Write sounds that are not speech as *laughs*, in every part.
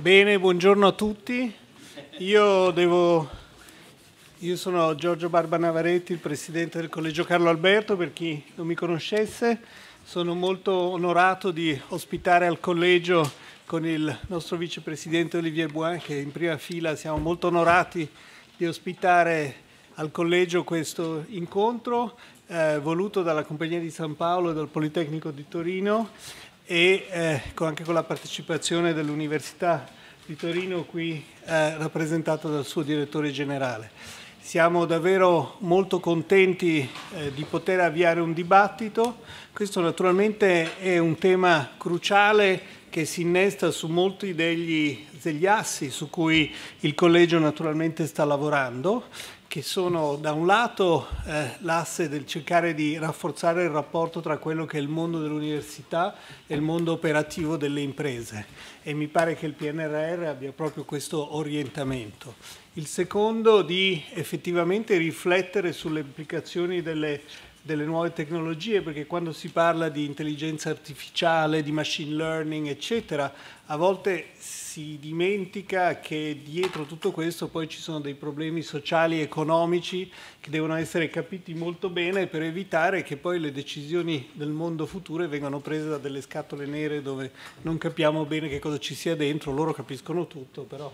Bene, buongiorno a tutti. Io, devo, io sono Giorgio Barba Navaretti, il presidente del Collegio Carlo Alberto, per chi non mi conoscesse. Sono molto onorato di ospitare al collegio con il nostro vicepresidente Olivier Boin, che in prima fila siamo molto onorati di ospitare al collegio questo incontro eh, voluto dalla Compagnia di San Paolo e dal Politecnico di Torino e eh, anche con la partecipazione dell'Università di Torino qui eh, rappresentata dal suo direttore generale. Siamo davvero molto contenti eh, di poter avviare un dibattito. Questo naturalmente è un tema cruciale che si innesta su molti degli, degli assi su cui il collegio naturalmente sta lavorando che sono da un lato eh, l'asse del cercare di rafforzare il rapporto tra quello che è il mondo dell'università e il mondo operativo delle imprese e mi pare che il PNRR abbia proprio questo orientamento. Il secondo di effettivamente riflettere sulle implicazioni delle delle nuove tecnologie, perché quando si parla di intelligenza artificiale, di machine learning, eccetera, a volte si dimentica che dietro tutto questo poi ci sono dei problemi sociali e economici che devono essere capiti molto bene per evitare che poi le decisioni del mondo futuro vengano prese da delle scatole nere dove non capiamo bene che cosa ci sia dentro, loro capiscono tutto, però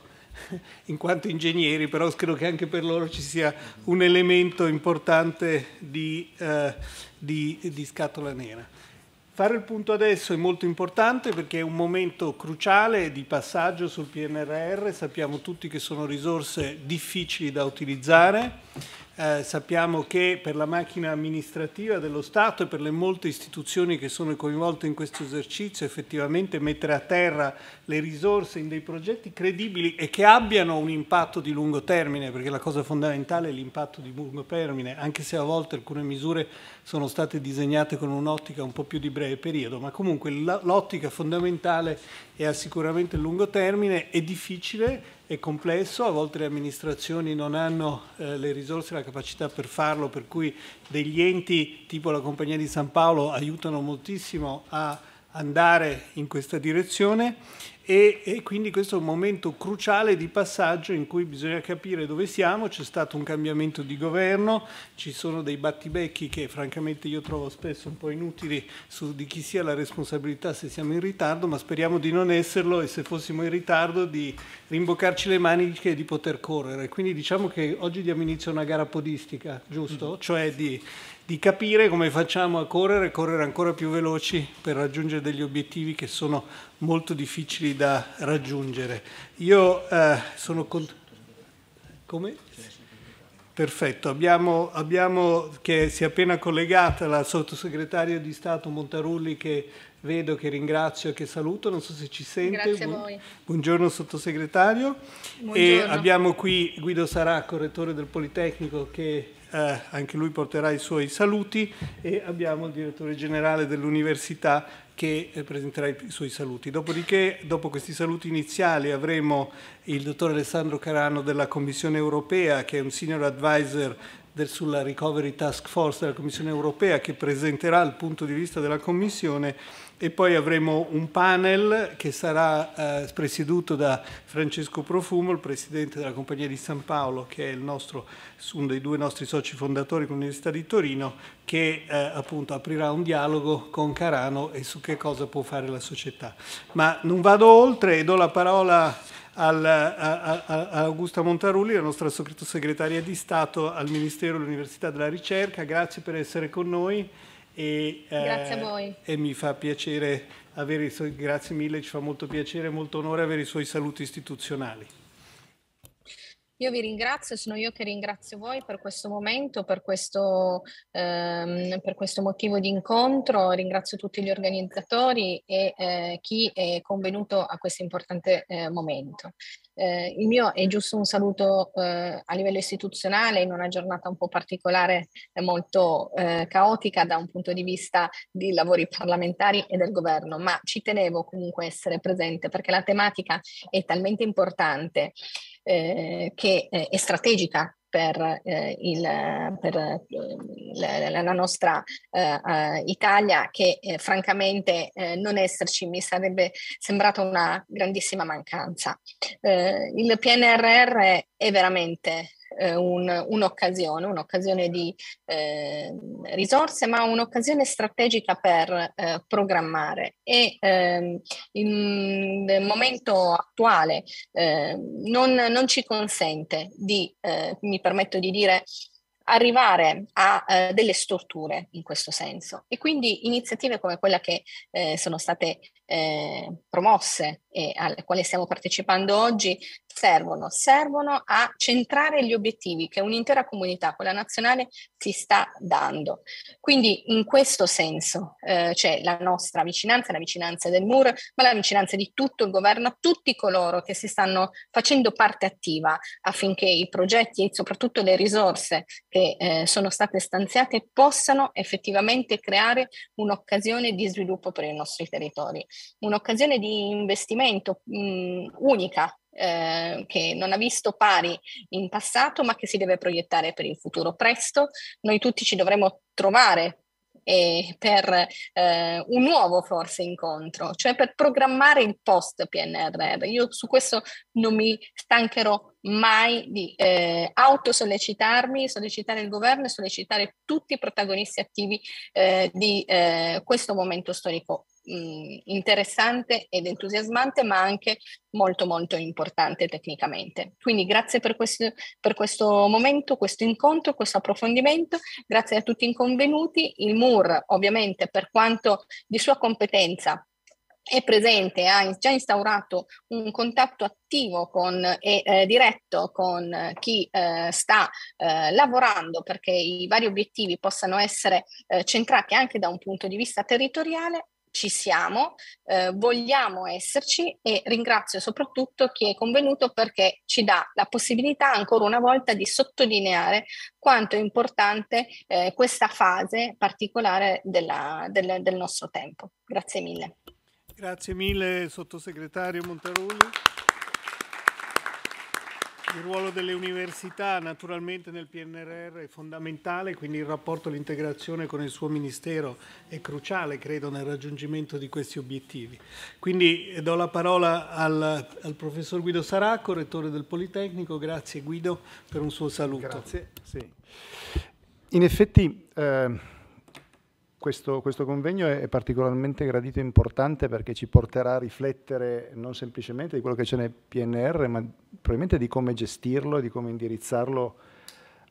*laughs* in quanto ingegneri, però credo che anche per loro ci sia un elemento importante di, eh, di, di scatola nera. Fare il punto adesso è molto importante perché è un momento cruciale di passaggio sul PNRR, sappiamo tutti che sono risorse difficili da utilizzare, eh, sappiamo che per la macchina amministrativa dello Stato e per le molte istituzioni che sono coinvolte in questo esercizio effettivamente mettere a terra le risorse in dei progetti credibili e che abbiano un impatto di lungo termine, perché la cosa fondamentale è l'impatto di lungo termine, anche se a volte alcune misure sono state disegnate con un'ottica un po' più di breve periodo, ma comunque l'ottica fondamentale è sicuramente il lungo termine, è difficile è complesso, a volte le amministrazioni non hanno eh, le risorse e la capacità per farlo, per cui degli enti tipo la Compagnia di San Paolo aiutano moltissimo a andare in questa direzione e, e, quindi questo è un momento cruciale di passaggio in cui bisogna capire dove siamo, c'è stato un cambiamento di governo, ci sono dei battibecchi che francamente io trovo spesso un po' inutili su di chi sia la responsabilità se siamo in ritardo, ma speriamo di non esserlo e se fossimo in ritardo di rimboccarci le maniche e di poter correre. Quindi diciamo che oggi diamo inizio a una gara podistica, giusto? Mm-hmm. Cioè di di capire come facciamo a correre, correre ancora più veloci per raggiungere degli obiettivi che sono molto difficili da raggiungere. Io eh, sono contento. Come? Perfetto, abbiamo, abbiamo, che si è appena collegata la sottosegretaria di Stato Montarulli che vedo, che ringrazio e che saluto, non so se ci sente. Grazie a voi. Buongiorno sottosegretario. Buongiorno. E abbiamo qui Guido Sarà, correttore del Politecnico, che eh, anche lui porterà i suoi saluti e abbiamo il direttore generale dell'università che eh, presenterà i suoi saluti. Dopodiché, dopo questi saluti iniziali, avremo il dottor Alessandro Carano della Commissione europea, che è un senior advisor del, sulla Recovery Task Force della Commissione europea, che presenterà il punto di vista della Commissione e poi avremo un panel che sarà eh, presieduto da Francesco Profumo, il presidente della Compagnia di San Paolo, che è nostro, uno dei due nostri soci fondatori con l'Università di Torino, che eh, appunto aprirà un dialogo con Carano e su che cosa può fare la società. Ma non vado oltre e do la parola al, a, a, a, Augusta Montarulli, la nostra sottosegretaria di Stato al Ministero dell'Università della Ricerca. Grazie per essere con noi. E, grazie a eh, voi. E mi fa piacere avere i suoi, grazie mille, ci fa molto piacere e molto onore avere i suoi saluti istituzionali. Io vi ringrazio, sono io che ringrazio voi per questo momento, per questo, ehm, per questo motivo di incontro, ringrazio tutti gli organizzatori e eh, chi è convenuto a questo importante eh, momento. Eh, il mio è giusto un saluto eh, a livello istituzionale in una giornata un po' particolare e molto eh, caotica da un punto di vista di lavori parlamentari e del governo, ma ci tenevo comunque a essere presente perché la tematica è talmente importante eh, che eh, è strategica per, eh, il, per eh, la, la, nostra eh, Italia che francamente non esserci mi sarebbe sembrata una grandissima mancanza. il PNRR è veramente eh, un, un'occasione, un'occasione di eh, risorse, ma un'occasione strategica per eh, programmare. E ehm, nel momento attuale ehm, non, non, ci consente di, eh, mi permetto di dire, arrivare a eh, delle storture in questo senso. E quindi iniziative come quella che eh, sono state eh, promosse e alle quali stiamo partecipando oggi servono, servono a centrare gli obiettivi che un'intera comunità, quella nazionale, si sta dando. Quindi in questo senso eh, c'è la nostra vicinanza, la vicinanza del MUR, ma la vicinanza di tutto il governo, a tutti coloro che si stanno facendo parte attiva affinché i progetti e soprattutto le risorse che eh, sono state stanziate possano effettivamente creare un'occasione di sviluppo per i nostri territori un'occasione di investimento mh, unica eh, che non ha visto pari in passato ma che si deve proiettare per il futuro. Presto noi tutti ci dovremo trovare eh, per eh, un nuovo forse incontro, cioè per programmare il post PNRR. Io su questo non mi stancherò mai di eh, autosollecitarmi, sollecitare il governo e sollecitare tutti i protagonisti attivi eh, di eh, questo momento storico mh, interessante ed entusiasmante, ma anche molto molto importante tecnicamente. Quindi grazie per questo, per questo momento, questo incontro, questo approfondimento, grazie a tutti i convenuti. Il MUR ovviamente per quanto di sua competenza è presente, ha già instaurato un contatto attivo con, e eh, diretto con chi eh, sta eh, lavorando perché i vari obiettivi possano essere eh, centrati anche da un punto di vista territoriale ci siamo, eh, vogliamo esserci e ringrazio soprattutto chi è convenuto perché ci dà la possibilità ancora una volta di sottolineare quanto è importante eh, questa fase particolare della, del, del nostro tempo. Grazie mille. Grazie mille sottosegretario Montarulli. Il ruolo delle università naturalmente nel PNRR è fondamentale, quindi il rapporto, l'integrazione con il suo ministero è cruciale, credo, nel raggiungimento di questi obiettivi. Quindi eh, do la parola al, al professor Guido Saracco, rettore del Politecnico. Grazie Guido per un suo saluto. Grazie. Sì. In effetti eh, questo, questo, convegno è particolarmente gradito e importante perché ci porterà a riflettere non semplicemente di quello che c'è nel PNR, ma probabilmente di come gestirlo e di come indirizzarlo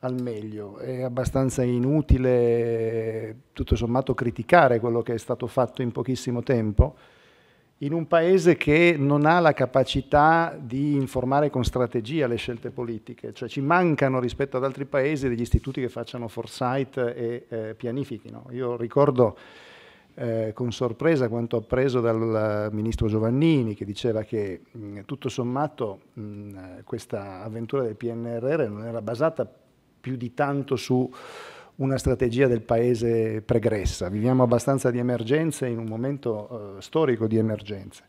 al meglio. È abbastanza inutile, tutto sommato, criticare quello che è stato fatto in pochissimo tempo in un paese che non ha la capacità di informare con strategia le scelte politiche, cioè ci mancano rispetto ad altri paesi degli istituti che facciano foresight e eh, pianifichino. Io ricordo eh, con sorpresa quanto appreso dal ministro Giovannini che diceva che mh, tutto sommato mh, questa avventura del PNRR non era basata più di tanto su una strategia del paese pregressa. Viviamo abbastanza di emergenze in un momento eh, storico di emergenze.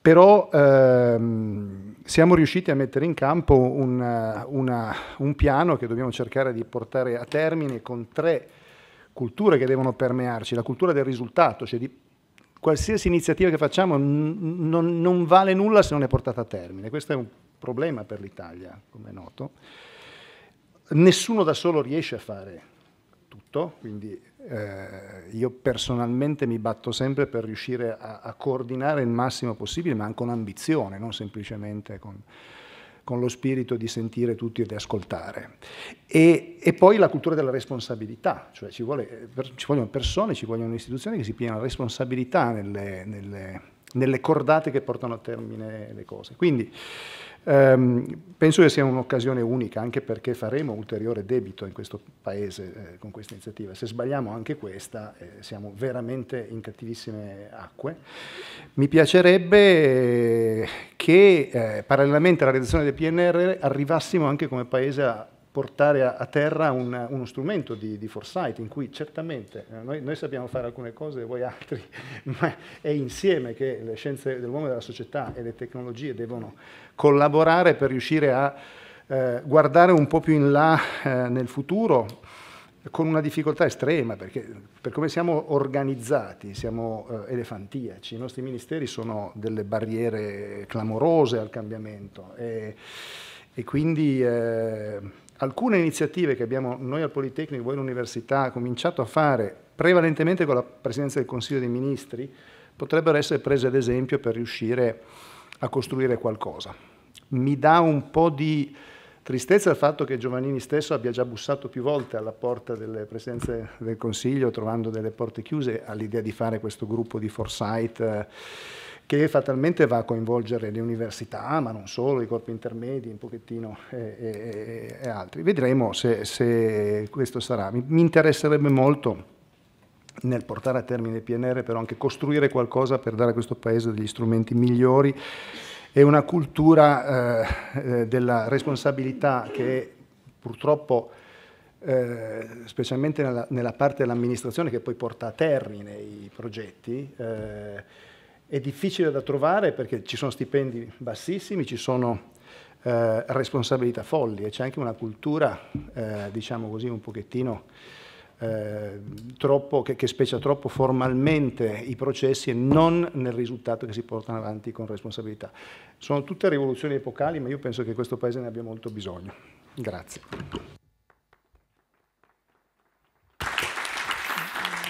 Però ehm, siamo riusciti a mettere in campo una, una, un piano che dobbiamo cercare di portare a termine con tre culture che devono permearci. La cultura del risultato, cioè di qualsiasi iniziativa che facciamo non, non vale nulla se non è portata a termine. Questo è un problema per l'Italia, come è noto nessuno da solo riesce a fare tutto, quindi eh, io personalmente mi batto sempre per riuscire a, a, coordinare il massimo possibile, ma con ambizione, non semplicemente con, con lo spirito di sentire tutti e di ascoltare. E, e poi la cultura della responsabilità, cioè ci, vuole, ci, vogliono persone, ci vogliono istituzioni che si pigliano responsabilità nelle, nelle, nelle cordate che portano a termine le cose. Quindi, Um, penso che sia un'occasione unica anche perché faremo ulteriore debito in questo Paese eh, con questa iniziativa. Se sbagliamo anche questa eh, siamo veramente in cattivissime acque. Mi piacerebbe eh, che eh, parallelamente alla realizzazione del PNR arrivassimo anche come Paese a portare a, a terra un, uno strumento di, di, foresight in cui certamente eh, noi, noi, sappiamo fare alcune cose e voi altri, *laughs* ma è insieme che le scienze dell'uomo e della società e le tecnologie devono collaborare per riuscire a eh, guardare un po' più in là eh, nel futuro con una difficoltà estrema, perché per come siamo organizzati, siamo eh, elefantiaci, i nostri ministeri sono delle barriere clamorose al cambiamento e, e quindi eh, alcune iniziative che abbiamo noi al Politecnico, voi all'Università, cominciato a fare prevalentemente con la Presidenza del Consiglio dei Ministri, potrebbero essere prese ad esempio per riuscire a costruire qualcosa. Mi dà un po' di Tristezza il fatto che Giovannini stesso abbia già bussato più volte alla porta delle presidenze del Consiglio, trovando delle porte chiuse all'idea di fare questo gruppo di foresight eh, che fatalmente va a coinvolgere le università, ma non solo, i corpi intermedi, un pochettino e, e, e altri. Vedremo se, se questo sarà. Mi, mi interesserebbe molto nel portare a termine il PNR, però anche costruire qualcosa per dare a questo Paese degli strumenti migliori è una cultura eh, eh, della responsabilità che purtroppo, eh, specialmente nella, nella, parte dell'amministrazione che poi porta a termine i progetti, eh, è difficile da trovare perché ci sono stipendi bassissimi, ci sono eh, responsabilità folli e c'è anche una cultura, eh, diciamo così, un pochettino eh, troppo, che, che specia troppo formalmente i processi e non nel risultato che si portano avanti con responsabilità. Sono tutte rivoluzioni epocali, ma io penso che questo Paese ne abbia molto bisogno. Grazie.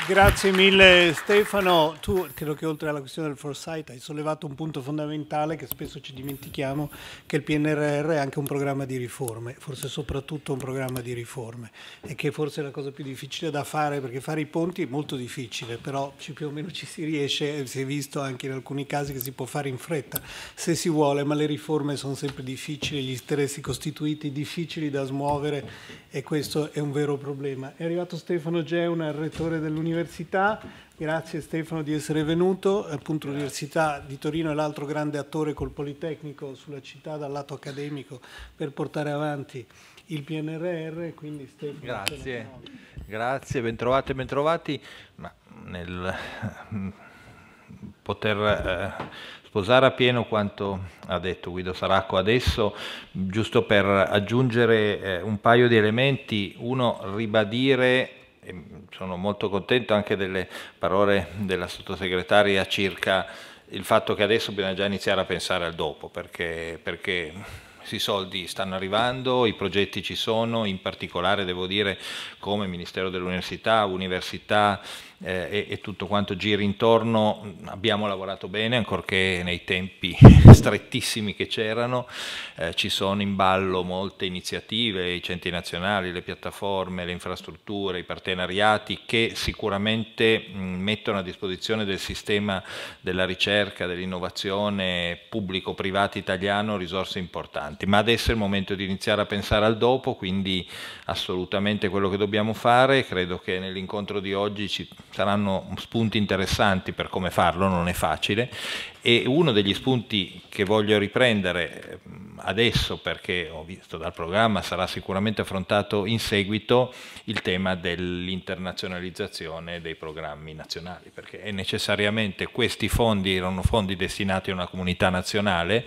Grazie mille Stefano. Tu credo che oltre alla questione del foresight hai sollevato un punto fondamentale che spesso ci dimentichiamo, che il PNRR è anche un programma di riforme, forse soprattutto un programma di riforme e che forse è la cosa più difficile da fare perché fare i ponti è molto difficile, però più o meno ci si riesce, si è visto anche in alcuni casi che si può fare in fretta se si vuole, ma le riforme sono sempre difficili, gli interessi costituiti difficili da smuovere e questo è un vero problema. È arrivato Stefano Geuna, il rettore dell'Università Università. Grazie Stefano di essere venuto. Appunto l'Università di Torino è l'altro grande attore col Politecnico sulla città dal lato accademico per portare avanti il PNRR. Quindi Stefano, Grazie, grazie, bentrovati e bentrovati. Ma nel poter eh, sposare appieno quanto ha detto Guido Saracco adesso, giusto per aggiungere eh, un paio di elementi, uno ribadire sono molto contento anche delle parole della sottosegretaria circa il fatto che adesso bisogna già iniziare a pensare al dopo, perché, perché i soldi stanno arrivando, i progetti ci sono, in particolare devo dire come Ministero dell'Università, Università, eh, e, e, tutto quanto gira intorno, abbiamo lavorato bene, ancorché nei tempi *laughs* strettissimi che c'erano, eh, ci sono in ballo molte iniziative, i centri nazionali, le piattaforme, le infrastrutture, i partenariati che sicuramente mh, mettono a disposizione del sistema della ricerca, dell'innovazione pubblico-privato italiano risorse importanti, ma adesso è il momento di iniziare a pensare al dopo, quindi assolutamente quello che dobbiamo fare, credo che nell'incontro di oggi ci saranno spunti interessanti per come farlo, non è facile, e uno degli spunti che voglio riprendere ehm, adesso, perché ho visto dal programma, sarà sicuramente affrontato in seguito il tema dell'internazionalizzazione dei programmi nazionali, perché necessariamente questi fondi erano fondi destinati a una comunità nazionale,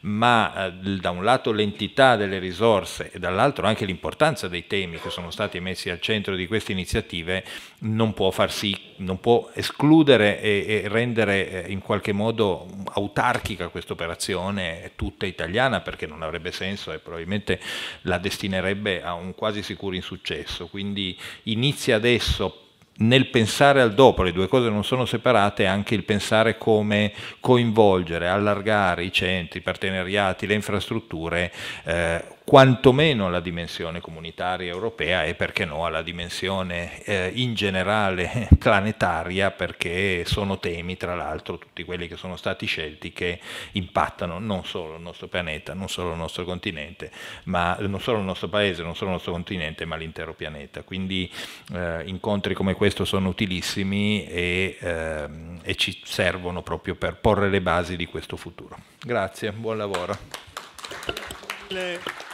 ma eh, da un lato l'entità delle risorse e dall'altro anche l'importanza dei temi che sono stati messi al centro di queste iniziative non può far sì, non può escludere e, e rendere eh, in qualche modo autarchica questa operazione, tutta italiana, perché non avrebbe senso e probabilmente la destinerebbe a un quasi sicuro insuccesso. Quindi inizia adesso nel pensare al dopo, le due cose non sono separate, anche il pensare come coinvolgere, allargare i centri, i partenariati, le infrastrutture eh, quantomeno alla dimensione comunitaria europea e perché no alla dimensione eh, in generale *laughs* planetaria perché sono temi tra l'altro tutti quelli che sono stati scelti che impattano non solo il nostro pianeta, non solo il nostro continente, ma non solo il nostro paese, non solo il nostro continente, ma l'intero pianeta. Quindi eh, incontri come questo sono utilissimi e, eh, e ci servono proprio per porre le basi di questo futuro. Grazie, buon lavoro. Le...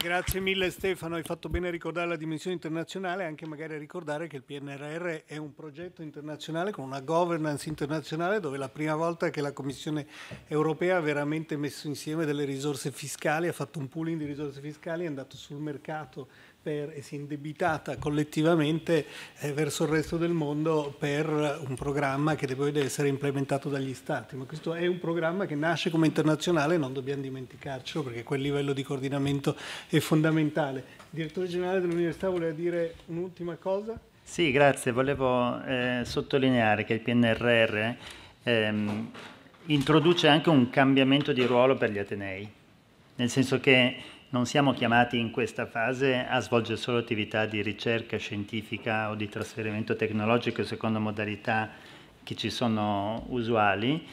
Grazie mille Stefano, hai fatto bene a ricordare la dimensione internazionale e anche magari a ricordare che il PNRR è un progetto internazionale con una governance internazionale dove è la prima volta che la Commissione europea ha veramente messo insieme delle risorse fiscali, ha fatto un pooling di risorse fiscali, è andato sul mercato per, e si è indebitata collettivamente eh, verso il resto del mondo per un programma che deve essere implementato dagli Stati. Ma questo è un programma che nasce come internazionale, non dobbiamo dimenticarcelo perché quel livello di coordinamento è fondamentale. Il direttore generale dell'università voleva dire un'ultima cosa? Sì, grazie. Volevo eh, sottolineare che il PNRR ehm, introduce anche un cambiamento di ruolo per gli Atenei, nel senso che non siamo chiamati in questa fase a svolgere solo attività di ricerca scientifica o di trasferimento tecnologico secondo modalità che ci sono usuali,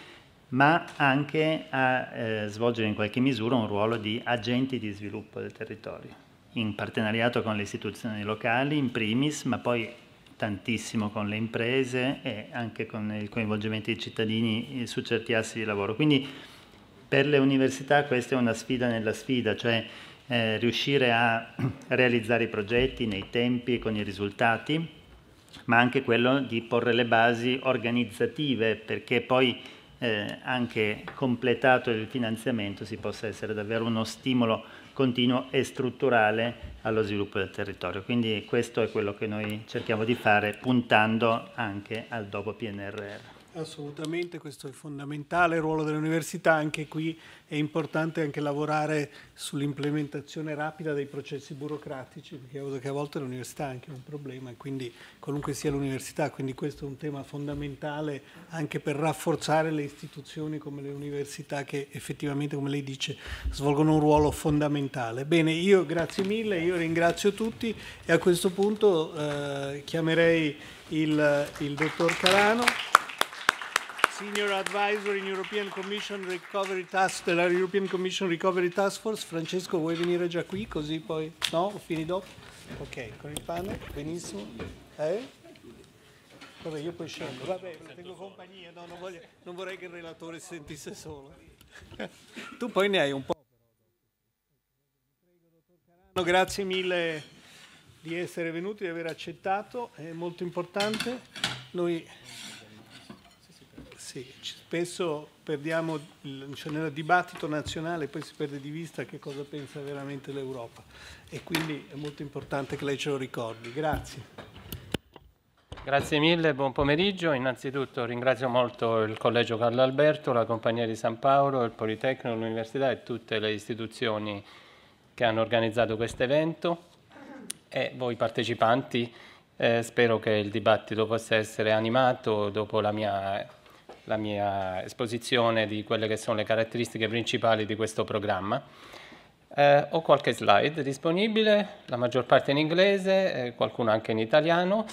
ma anche a eh, svolgere in qualche misura un ruolo di agenti di sviluppo del territorio, in partenariato con le istituzioni locali in primis, ma poi tantissimo con le imprese e anche con il coinvolgimento dei cittadini su certi assi di lavoro. Quindi per le università questa è una sfida nella sfida, cioè eh, riuscire a *clears throat* realizzare i progetti nei tempi e con i risultati, ma anche quello di porre le basi organizzative perché poi eh, anche completato il finanziamento si possa essere davvero uno stimolo continuo e strutturale allo sviluppo del territorio. Quindi questo è quello che noi cerchiamo di fare puntando anche al dopo PNRR. Assolutamente, questo è fondamentale, il ruolo dell'università, anche qui è importante anche lavorare sull'implementazione rapida dei processi burocratici, perché a volte l'università è anche un problema, e quindi qualunque sia l'università, quindi questo è un tema fondamentale anche per rafforzare le istituzioni come le università che effettivamente, come lei dice, svolgono un ruolo fondamentale. Bene, io grazie mille, io ringrazio tutti e a questo punto eh, chiamerei il, il dottor Carano. Senior Advisor in European Commission Recovery Task della European Commission Recovery Task Force. Francesco, vuoi venire già qui così poi? No? Fini dopo? Ok, con il pane, benissimo. Eh? Vabbè, io poi scendo. Vabbè, tengo compagnia, no, non, voglio, non vorrei che il relatore sentisse solo. *laughs* tu poi ne hai un po'. Grazie mille di essere venuti, di aver accettato, è molto importante. Noi sì, spesso perdiamo cioè nel dibattito nazionale, poi si perde di vista che cosa pensa veramente l'Europa e quindi è molto importante che lei ce lo ricordi. Grazie. Grazie mille, buon pomeriggio. Innanzitutto ringrazio molto il Collegio Carlo Alberto, la Compagnia di San Paolo, il Politecnico, l'Università e tutte le istituzioni che hanno organizzato questo evento e voi partecipanti. Eh, spero che il dibattito possa essere animato dopo la mia la mia esposizione di quelle che sono le caratteristiche principali di questo programma. Eh, ho qualche slide disponibile, la maggior parte in inglese, eh, qualcuno anche in italiano.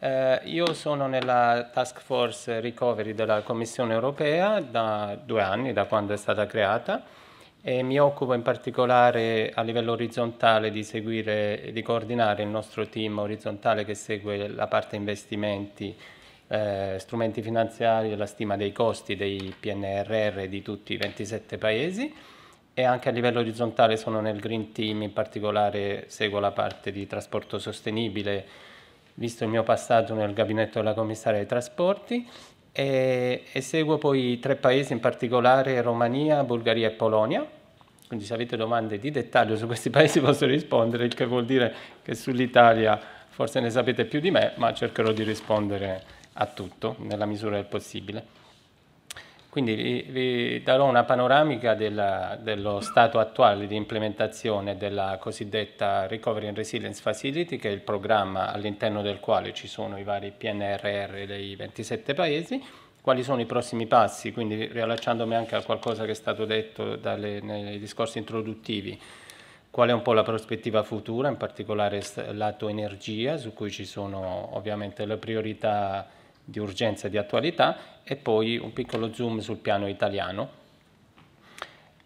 Eh, io sono nella Task Force Recovery della Commissione europea da due anni, da quando è stata creata, e mi occupo in particolare a livello orizzontale di seguire e di coordinare il nostro team orizzontale che segue la parte investimenti eh, strumenti finanziari e la stima dei costi dei PNRR di tutti i 27 paesi e anche a livello orizzontale sono nel Green Team, in particolare seguo la parte di trasporto sostenibile, visto il mio passato nel gabinetto della commissaria dei trasporti e, e seguo poi tre paesi in particolare, Romania, Bulgaria e Polonia. Quindi se avete domande di dettaglio su questi paesi *laughs* posso rispondere, il che vuol dire che sull'Italia forse ne sapete più di me, ma cercherò di rispondere a tutto nella misura del possibile. Quindi vi, vi darò una panoramica della, dello stato attuale di implementazione della cosiddetta Recovery and Resilience Facility, che è il programma all'interno del quale ci sono i vari PNRR dei 27 paesi, quali sono i prossimi passi, quindi riallacciandomi anche a qualcosa che è stato detto dalle, nei discorsi introduttivi, qual è un po' la prospettiva futura, in particolare lato energia, su cui ci sono ovviamente le priorità di urgenza e di attualità e poi un piccolo zoom sul piano italiano.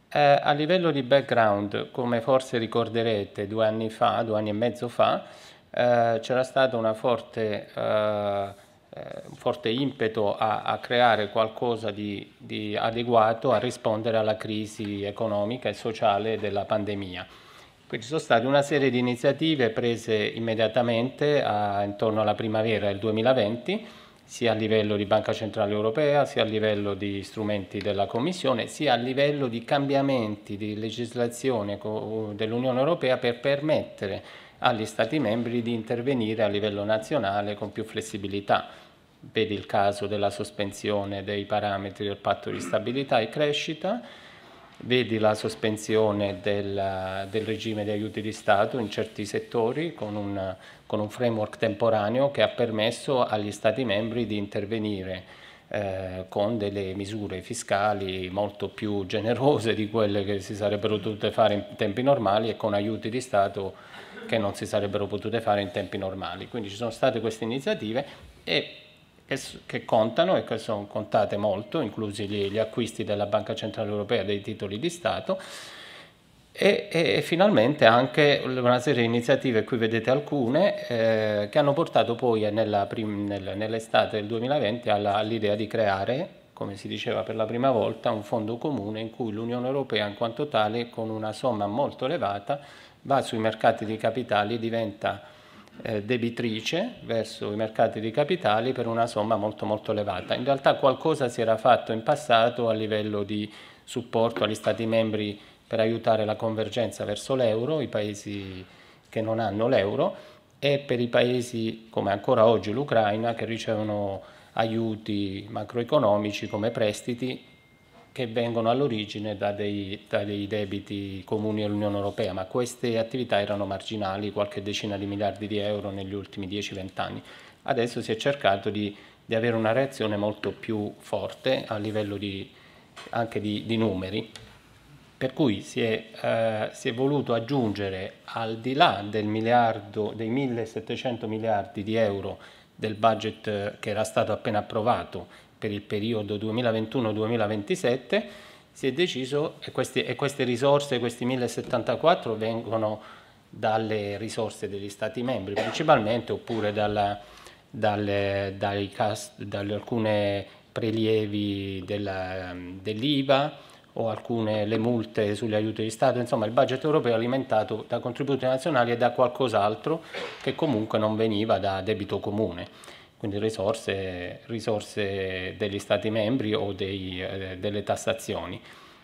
Eh, a livello di background, come forse ricorderete, due anni fa, due anni e mezzo fa, eh, c'era stato una forte, eh, eh un forte impeto a, a, creare qualcosa di, di adeguato a rispondere alla crisi economica e sociale della pandemia Quindi ci sono state una serie di iniziative prese immediatamente a, intorno alla primavera del 2020, sia a livello di Banca Centrale Europea, sia a livello di strumenti della Commissione, sia a livello di cambiamenti di legislazione dell'Unione Europea per permettere agli Stati membri di intervenire a livello nazionale con più flessibilità. Vedi il caso della sospensione dei parametri del patto di stabilità e crescita, vedi la sospensione del, del, regime di aiuti di Stato in certi settori con un, con un, framework temporaneo che ha permesso agli Stati membri di intervenire eh, con delle misure fiscali molto più generose di quelle che si sarebbero dovute fare in tempi normali e con aiuti di Stato che non si sarebbero potute fare in tempi normali. Quindi ci sono state queste iniziative e che, contano e che sono contate molto, inclusi gli, gli, acquisti della Banca Centrale Europea dei titoli di Stato e, e finalmente anche una serie di iniziative, qui vedete alcune, eh, che hanno portato poi nell'estate del 2020 alla, all'idea di creare come si diceva per la prima volta, un fondo comune in cui l'Unione Europea in quanto tale, con una somma molto elevata, va sui mercati di capitali e diventa debitrice verso i mercati di capitali per una somma molto molto elevata. In realtà qualcosa si era fatto in passato a livello di supporto agli Stati membri per aiutare la convergenza verso l'euro, i paesi che non hanno l'euro, e per i paesi come ancora oggi l'Ucraina che ricevono aiuti macroeconomici come prestiti che vengono all'origine da dei, da dei debiti comuni all'Unione Europea, ma queste attività erano marginali, qualche decina di miliardi di euro negli ultimi 10-20 anni. Adesso si è cercato di, di, avere una reazione molto più forte a livello di, anche di, di, numeri, per cui si è, eh, si è, voluto aggiungere al di là del miliardo, dei 1700 miliardi di euro del budget che era stato appena approvato per il periodo 2021-2027 si è deciso, e, questi, e queste risorse, questi 1074 vengono dalle risorse degli Stati membri principalmente oppure dalla, dalle, cast, dalle alcune prelievi dell'IVA o alcune le multe sugli aiuti di Stato, insomma il budget europeo è alimentato da contributi nazionali e da qualcos'altro che comunque non veniva da debito comune quindi risorse, risorse degli Stati membri o dei, eh, delle tassazioni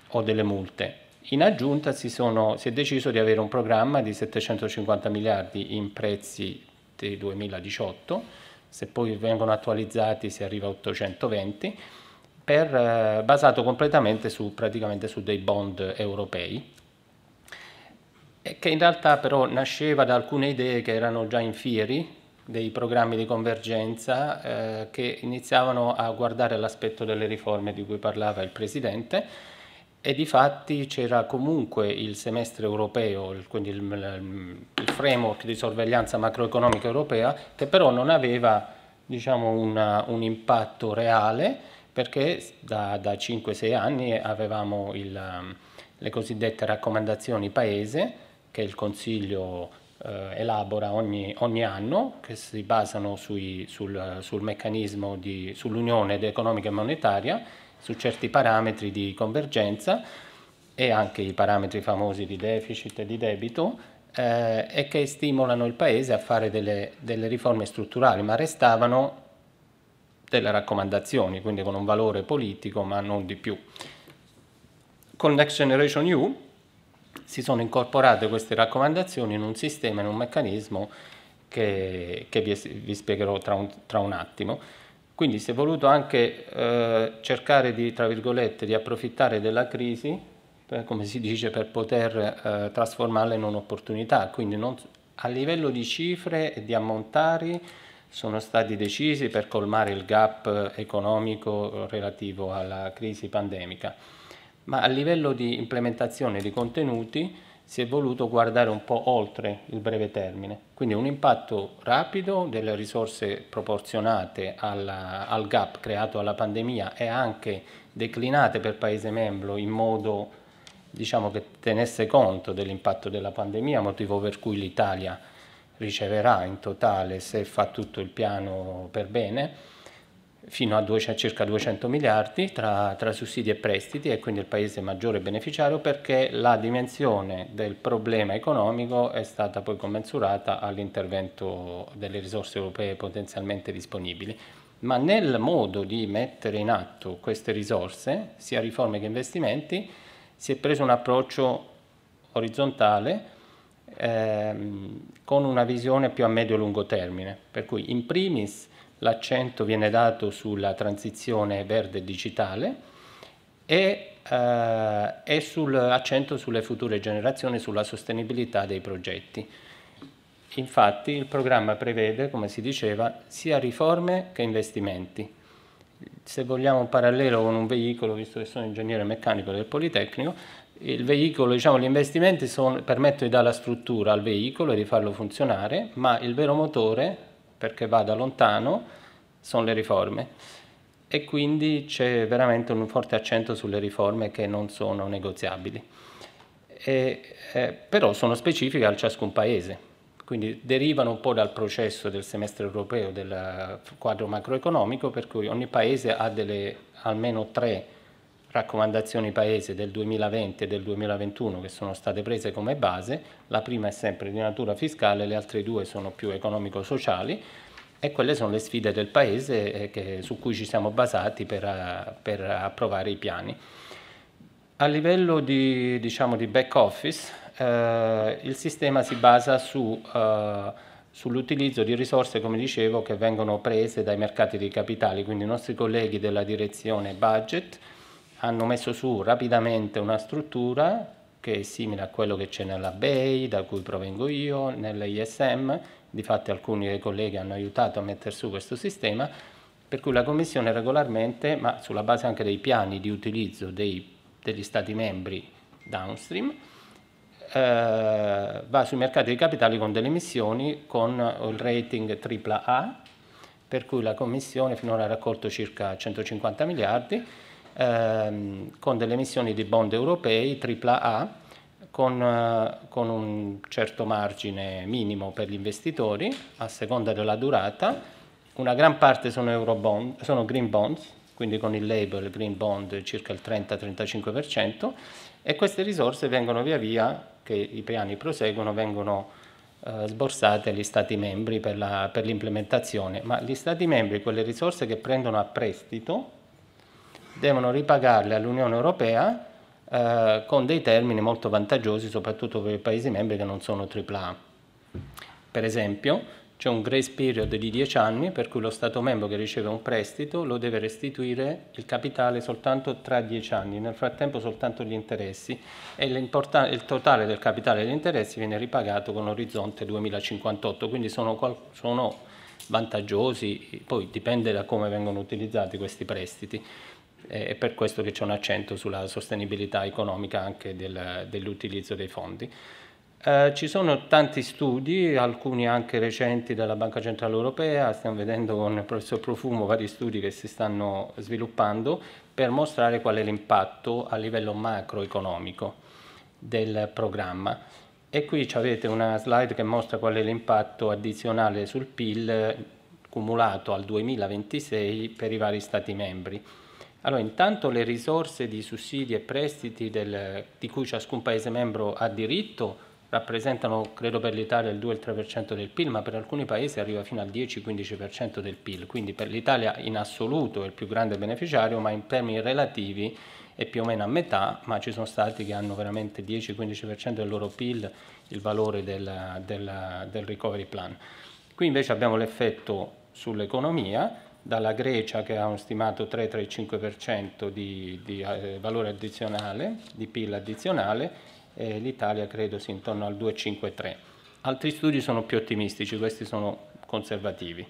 o delle multe. In aggiunta si, sono, si, è deciso di avere un programma di 750 miliardi in prezzi del 2018, se poi vengono attualizzati si arriva a 820, per, eh, basato completamente su, su dei bond europei, che in realtà però nasceva da alcune idee che erano già in fieri, dei programmi di convergenza eh, che iniziavano a guardare l'aspetto delle riforme di cui parlava il Presidente e di fatti c'era comunque il semestre europeo, quindi il, il, framework di sorveglianza macroeconomica europea, che però non aveva diciamo, una, un impatto reale perché da, da 5-6 anni avevamo il, le cosiddette raccomandazioni paese che il Consiglio eh, elabora ogni, ogni, anno, che si basano sui, sul, sul, meccanismo di, sull'unione economica e monetaria, su certi parametri di convergenza e anche i parametri famosi di deficit e di debito, eh, e che stimolano il Paese a fare delle, delle riforme strutturali, ma restavano delle raccomandazioni, quindi con un valore politico, ma non di più. Con Next Generation EU si sono incorporate queste raccomandazioni in un sistema, in un meccanismo che, che vi, vi, spiegherò tra un, tra un, attimo. Quindi si è voluto anche eh, cercare di, tra virgolette, di approfittare della crisi, per, come si dice, per poter eh, trasformarla in un'opportunità. Quindi non, a livello di cifre e di ammontari sono stati decisi per colmare il gap economico relativo alla crisi pandemica ma a livello di implementazione di contenuti si è voluto guardare un po' oltre il breve termine, quindi un impatto rapido delle risorse proporzionate alla, al gap creato dalla pandemia e anche declinate per Paese membro in modo diciamo, che tenesse conto dell'impatto della pandemia, motivo per cui l'Italia riceverà in totale, se fa tutto il piano per bene, fino a 200, circa 200 miliardi tra, tra, sussidi e prestiti e quindi il paese maggiore beneficiario perché la dimensione del problema economico è stata poi commensurata all'intervento delle risorse europee potenzialmente disponibili. Ma nel modo di mettere in atto queste risorse, sia riforme che investimenti, si è preso un approccio orizzontale ehm, con una visione più a medio-lungo termine, per cui in primis l'accento viene dato sulla transizione verde digitale e, eh, e sull'accento sulle future generazioni, sulla sostenibilità dei progetti. Infatti il programma prevede, come si diceva, sia riforme che investimenti. Se vogliamo un parallelo con un veicolo, visto che sono ingegnere meccanico del Politecnico, veicolo, diciamo, gli investimenti sono, permettono di dare la struttura al veicolo e di farlo funzionare, ma il vero motore, perché vada lontano, sono le riforme. E quindi c'è veramente un forte accento sulle riforme che non sono negoziabili. E, eh, però sono specifiche a ciascun paese, quindi derivano un po' dal processo del semestre europeo, del quadro macroeconomico, per cui ogni paese ha delle, almeno tre raccomandazioni paese del 2020 e del 2021 che sono state prese come base, la prima è sempre di natura fiscale, le altre due sono più economico-sociali e quelle sono le sfide del paese eh, che, su cui ci siamo basati per, eh, per, approvare i piani. A livello di, diciamo, di back office eh, il sistema si basa su, eh, sull'utilizzo di risorse, come dicevo, che vengono prese dai mercati dei capitali, quindi i nostri colleghi della direzione budget, hanno messo su rapidamente una struttura che è simile a quello che c'è nella BEI, da cui provengo io, nell'ISM, difatti alcuni dei colleghi hanno aiutato a mettere su questo sistema, per cui la Commissione regolarmente, ma sulla base anche dei piani di utilizzo dei, degli Stati membri downstream, eh, va sui mercati di capitali con delle emissioni con il rating AAA, per cui la Commissione finora ha raccolto circa 150 miliardi, ehm, con delle emissioni di bond europei AAA con, eh, con, un certo margine minimo per gli investitori a seconda della durata. Una gran parte sono, Eurobond, sono green bonds, quindi con il label green bond circa il 30-35% e queste risorse vengono via via, che i piani proseguono, vengono eh, sborsate agli Stati membri per l'implementazione, ma gli Stati membri quelle risorse che prendono a prestito devono ripagarle all'Unione Europea eh, con dei termini molto vantaggiosi, soprattutto per i Paesi membri che non sono AAA. Per esempio, c'è un grace period di 10 anni per cui lo Stato membro che riceve un prestito lo deve restituire il capitale soltanto tra 10 anni, nel frattempo soltanto gli interessi e il totale del capitale degli interessi viene ripagato con orizzonte 2058, quindi sono, sono vantaggiosi, poi dipende da come vengono utilizzati questi prestiti è per questo che c'è un accento sulla sostenibilità economica anche del, dell'utilizzo dei fondi. Eh, ci sono tanti studi, alcuni anche recenti della Banca Centrale Europea, stiamo vedendo con il professor Profumo vari studi che si stanno sviluppando per mostrare qual è l'impatto a livello macroeconomico del programma. E qui avete una slide che mostra qual è l'impatto addizionale sul PIL cumulato al 2026 per i vari Stati membri. Allora, intanto le risorse di sussidi e prestiti del, di cui ciascun Paese membro ha diritto rappresentano, credo per l'Italia, il 2-3% del PIL, ma per alcuni Paesi arriva fino al 10-15% del PIL. Quindi per l'Italia in assoluto è il più grande beneficiario, ma in termini relativi è più o meno a metà, ma ci sono stati che hanno veramente 10-15% del loro PIL il valore del, del, del recovery plan. Qui invece abbiamo l'effetto sull'economia, dalla Grecia che ha un stimato 3-3,5% di, di eh, valore addizionale, di PIL addizionale, e l'Italia credo sia intorno al 2,5-3. Altri studi sono più ottimistici, questi sono conservativi,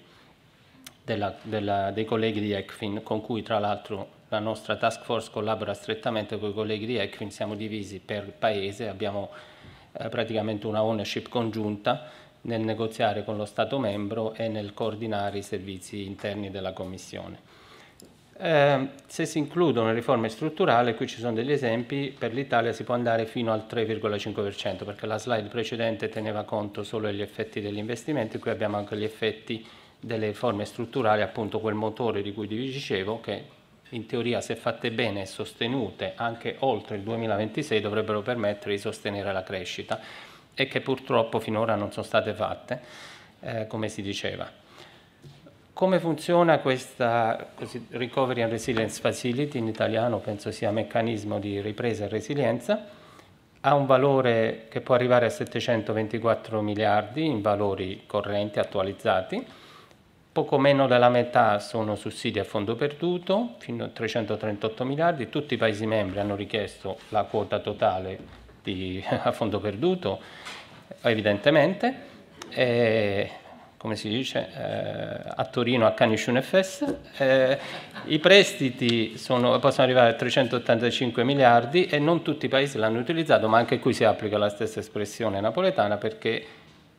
della, della, dei colleghi di ECFIN, con cui tra l'altro la nostra task force collabora strettamente con i colleghi di ECFIN, siamo divisi per paese, abbiamo eh, praticamente una ownership congiunta nel negoziare con lo Stato membro e nel coordinare i servizi interni della Commissione. Eh, se si includono le riforme strutturali, qui ci sono degli esempi, per l'Italia si può andare fino al 3,5%, perché la slide precedente teneva conto solo degli effetti degli investimenti, qui abbiamo anche gli effetti delle riforme strutturali, appunto quel motore di cui vi dicevo, che in teoria se fatte bene e sostenute anche oltre il 2026 dovrebbero permettere di sostenere la crescita e che purtroppo finora non sono state fatte, eh, come si diceva. Come funziona questa Recovery and Resilience Facility, in italiano penso sia meccanismo di ripresa e resilienza, ha un valore che può arrivare a 724 miliardi in valori correnti attualizzati, poco meno della metà sono sussidi a fondo perduto, fino a 338 miliardi, tutti i Paesi membri hanno richiesto la quota totale di, *laughs* a fondo perduto, evidentemente, e, come si dice, eh, a Torino a Caniciun FS. Eh, I prestiti sono, possono arrivare a 385 miliardi e non tutti i paesi l'hanno utilizzato, ma anche qui si applica la stessa espressione napoletana perché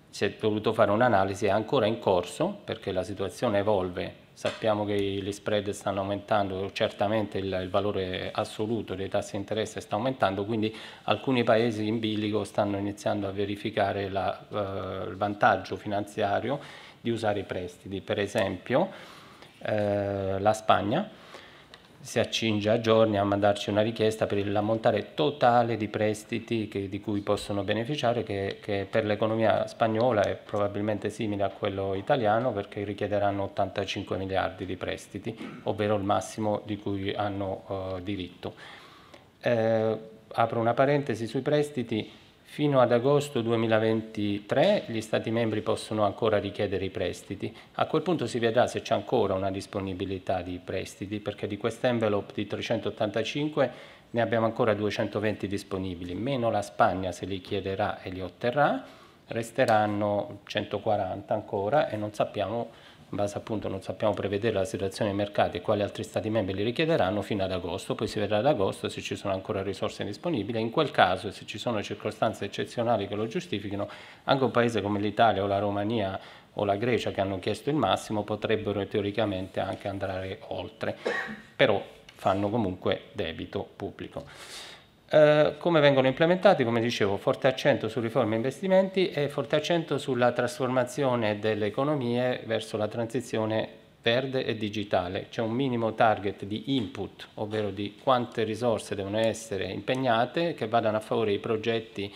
si è dovuto fare un'analisi, è ancora in corso perché la situazione evolve, sappiamo che gli spread stanno aumentando, certamente il, il valore assoluto dei tassi di interesse sta aumentando, quindi alcuni paesi in bilico stanno iniziando a verificare la, uh, il vantaggio finanziario di usare i prestiti, per esempio uh, la Spagna si accinge a giorni a mandarci una richiesta per l'ammontare totale di prestiti che, di cui possono beneficiare, che, che, per l'economia spagnola è probabilmente simile a quello italiano perché richiederanno 85 miliardi di prestiti, ovvero il massimo di cui hanno uh, diritto. Eh, apro una parentesi sui prestiti, Fino ad agosto 2023 gli Stati membri possono ancora richiedere i prestiti. A quel punto si vedrà se c'è ancora una disponibilità di prestiti, perché di questa envelope di 385 ne abbiamo ancora 220 disponibili, meno la Spagna se li chiederà e li otterrà, resteranno 140 ancora e non sappiamo in base appunto non sappiamo prevedere la situazione dei mercati e quali altri Stati membri li richiederanno fino ad agosto, poi si vedrà ad agosto se ci sono ancora risorse disponibili, in quel caso se ci sono circostanze eccezionali che lo giustifichino, anche un paese come l'Italia o la Romania o la Grecia che hanno chiesto il massimo potrebbero teoricamente anche andare oltre, però fanno comunque debito pubblico. Eh, come vengono implementati? Come dicevo, forte accento su riforme e investimenti e forte accento sulla trasformazione delle economie verso la transizione verde e digitale. C'è un minimo target di input, ovvero di quante risorse devono essere impegnate che vadano a favore dei progetti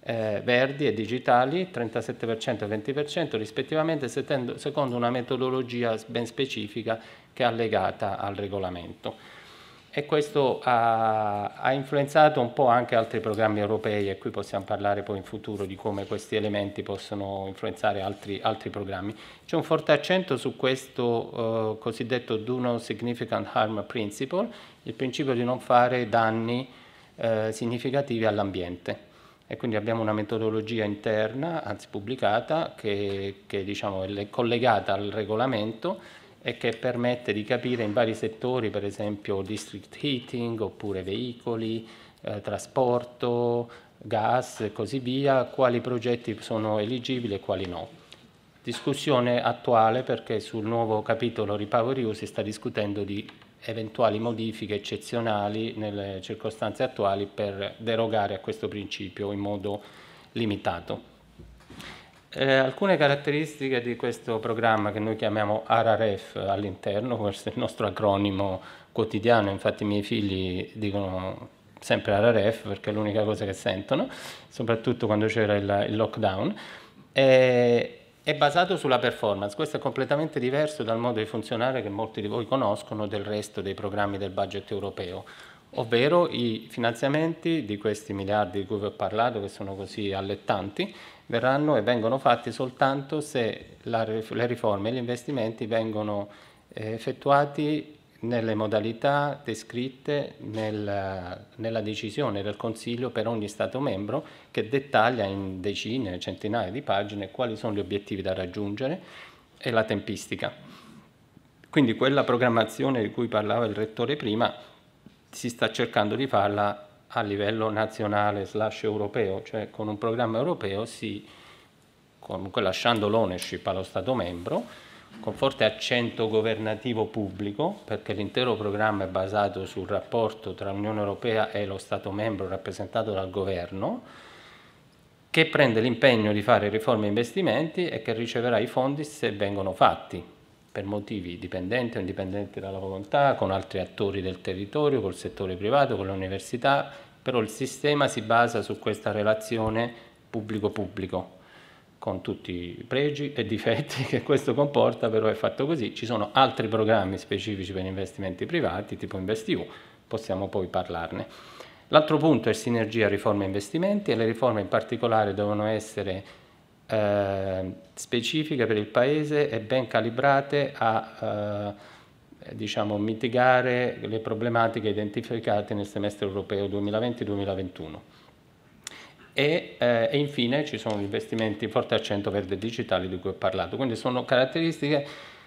eh, verdi e digitali, 37% e 20% rispettivamente, secondo una metodologia ben specifica che è allegata al regolamento e questo ha, ha, influenzato un po' anche altri programmi europei e qui possiamo parlare poi in futuro di come questi elementi possono influenzare altri, altri programmi. C'è un forte accento su questo uh, cosiddetto do no significant harm principle, il principio di non fare danni uh, significativi all'ambiente e quindi abbiamo una metodologia interna, anzi pubblicata, che, che diciamo, è collegata al regolamento e che permette di capire in vari settori, per esempio district heating oppure veicoli, eh, trasporto, gas e così via, quali progetti sono eligibili e quali no. Discussione attuale perché sul nuovo capitolo Repower EU si sta discutendo di eventuali modifiche eccezionali nelle circostanze attuali per derogare a questo principio in modo limitato. Eh, alcune caratteristiche di questo programma che noi chiamiamo ARAREF all'interno, questo è il nostro acronimo quotidiano, infatti i miei figli dicono sempre ARAREF perché è l'unica cosa che sentono, soprattutto quando c'era il, il lockdown, è, è basato sulla performance, questo è completamente diverso dal modo di funzionare che molti di voi conoscono del resto dei programmi del budget europeo ovvero i finanziamenti di questi miliardi di cui vi ho parlato, che sono così allettanti, verranno e vengono fatti soltanto se la, le riforme e gli investimenti vengono eh, effettuati nelle modalità descritte nel, nella decisione del Consiglio per ogni Stato membro che dettaglia in decine, centinaia di pagine quali sono gli obiettivi da raggiungere e la tempistica. Quindi quella programmazione di cui parlava il Rettore prima si sta cercando di farla a livello nazionale slash europeo, cioè con un programma europeo si, comunque lasciando l'ownership allo Stato membro, con forte accento governativo pubblico, perché l'intero programma è basato sul rapporto tra l'Unione Europea e lo Stato membro rappresentato dal governo, che prende l'impegno di fare riforme e investimenti e che riceverà i fondi se vengono fatti per motivi dipendenti o indipendenti dalla volontà, con altri attori del territorio, col settore privato, con le università, però il sistema si basa su questa relazione pubblico-pubblico, con tutti i pregi e difetti *laughs* che questo comporta, però è fatto così. Ci sono altri programmi specifici per investimenti privati, tipo InvestEU, possiamo poi parlarne. L'altro punto è sinergia riforme e investimenti e le riforme in particolare devono essere eh, specifiche per il Paese e ben calibrate a eh, diciamo, mitigare le problematiche identificate nel semestre europeo 2020-2021. E, eh, e, infine ci sono gli investimenti forte accento verde digitale di cui ho parlato. Quindi sono caratteristiche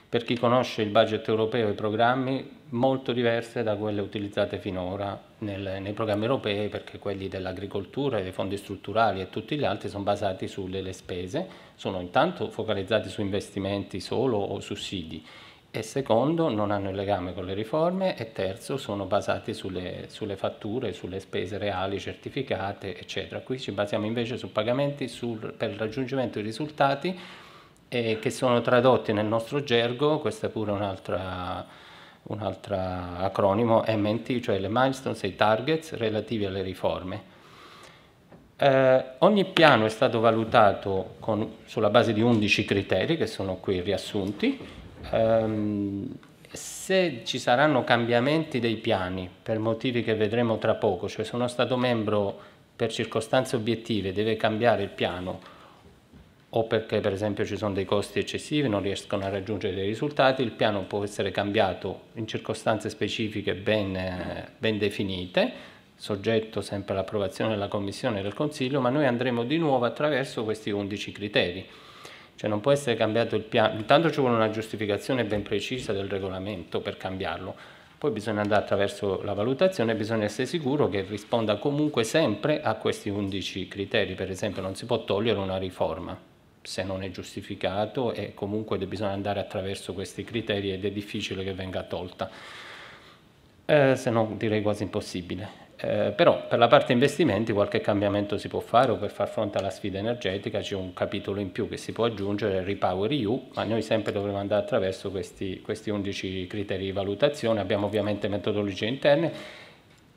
per chi conosce il budget europeo e i programmi molto diverse da quelle utilizzate finora nel, nei programmi europei perché quelli dell'agricoltura, dei fondi strutturali e tutti gli altri sono basati sulle spese, sono intanto focalizzati su investimenti solo o sussidi e secondo non hanno il legame con le riforme e terzo sono basati sulle, sulle fatture, sulle spese reali certificate eccetera. Qui ci basiamo invece su pagamenti sul, per il raggiungimento di risultati e che sono tradotti nel nostro gergo, questo è pure un altro acronimo, MNT, cioè le milestones e i targets relativi alle riforme. Eh, ogni piano è stato valutato con, sulla base di 11 criteri che sono qui riassunti. Eh, se ci saranno cambiamenti dei piani per motivi che vedremo tra poco, cioè se uno Stato membro per circostanze obiettive deve cambiare il piano o perché per esempio ci sono dei costi eccessivi, non riescono a raggiungere dei risultati, il piano può essere cambiato in circostanze specifiche ben, ben definite, soggetto sempre all'approvazione della Commissione e del Consiglio, ma noi andremo di nuovo attraverso questi 11 criteri. Cioè non può essere cambiato il piano, intanto ci vuole una giustificazione ben precisa del regolamento per cambiarlo, poi bisogna andare attraverso la valutazione, bisogna essere sicuro che risponda comunque sempre a questi 11 criteri, per esempio non si può togliere una riforma, se non è giustificato e comunque bisogna andare attraverso questi criteri ed è difficile che venga tolta, eh, se no direi quasi impossibile. Eh, però per la parte investimenti qualche cambiamento si può fare o per far fronte alla sfida energetica c'è un capitolo in più che si può aggiungere, Repower EU, ma noi sempre dovremo andare attraverso questi, questi 11 criteri di valutazione, abbiamo ovviamente metodologie interne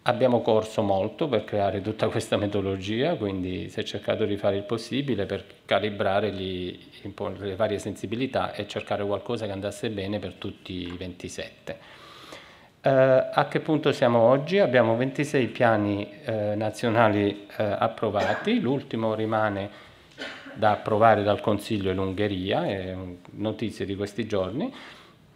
Abbiamo corso molto per creare tutta questa metodologia, quindi si è cercato di fare il possibile per calibrare gli, le varie sensibilità e cercare qualcosa che andasse bene per tutti i 27. Eh, a che punto siamo oggi? Abbiamo 26 piani eh, nazionali eh, approvati, l'ultimo rimane da approvare dal Consiglio in Ungheria, è notizie di questi giorni,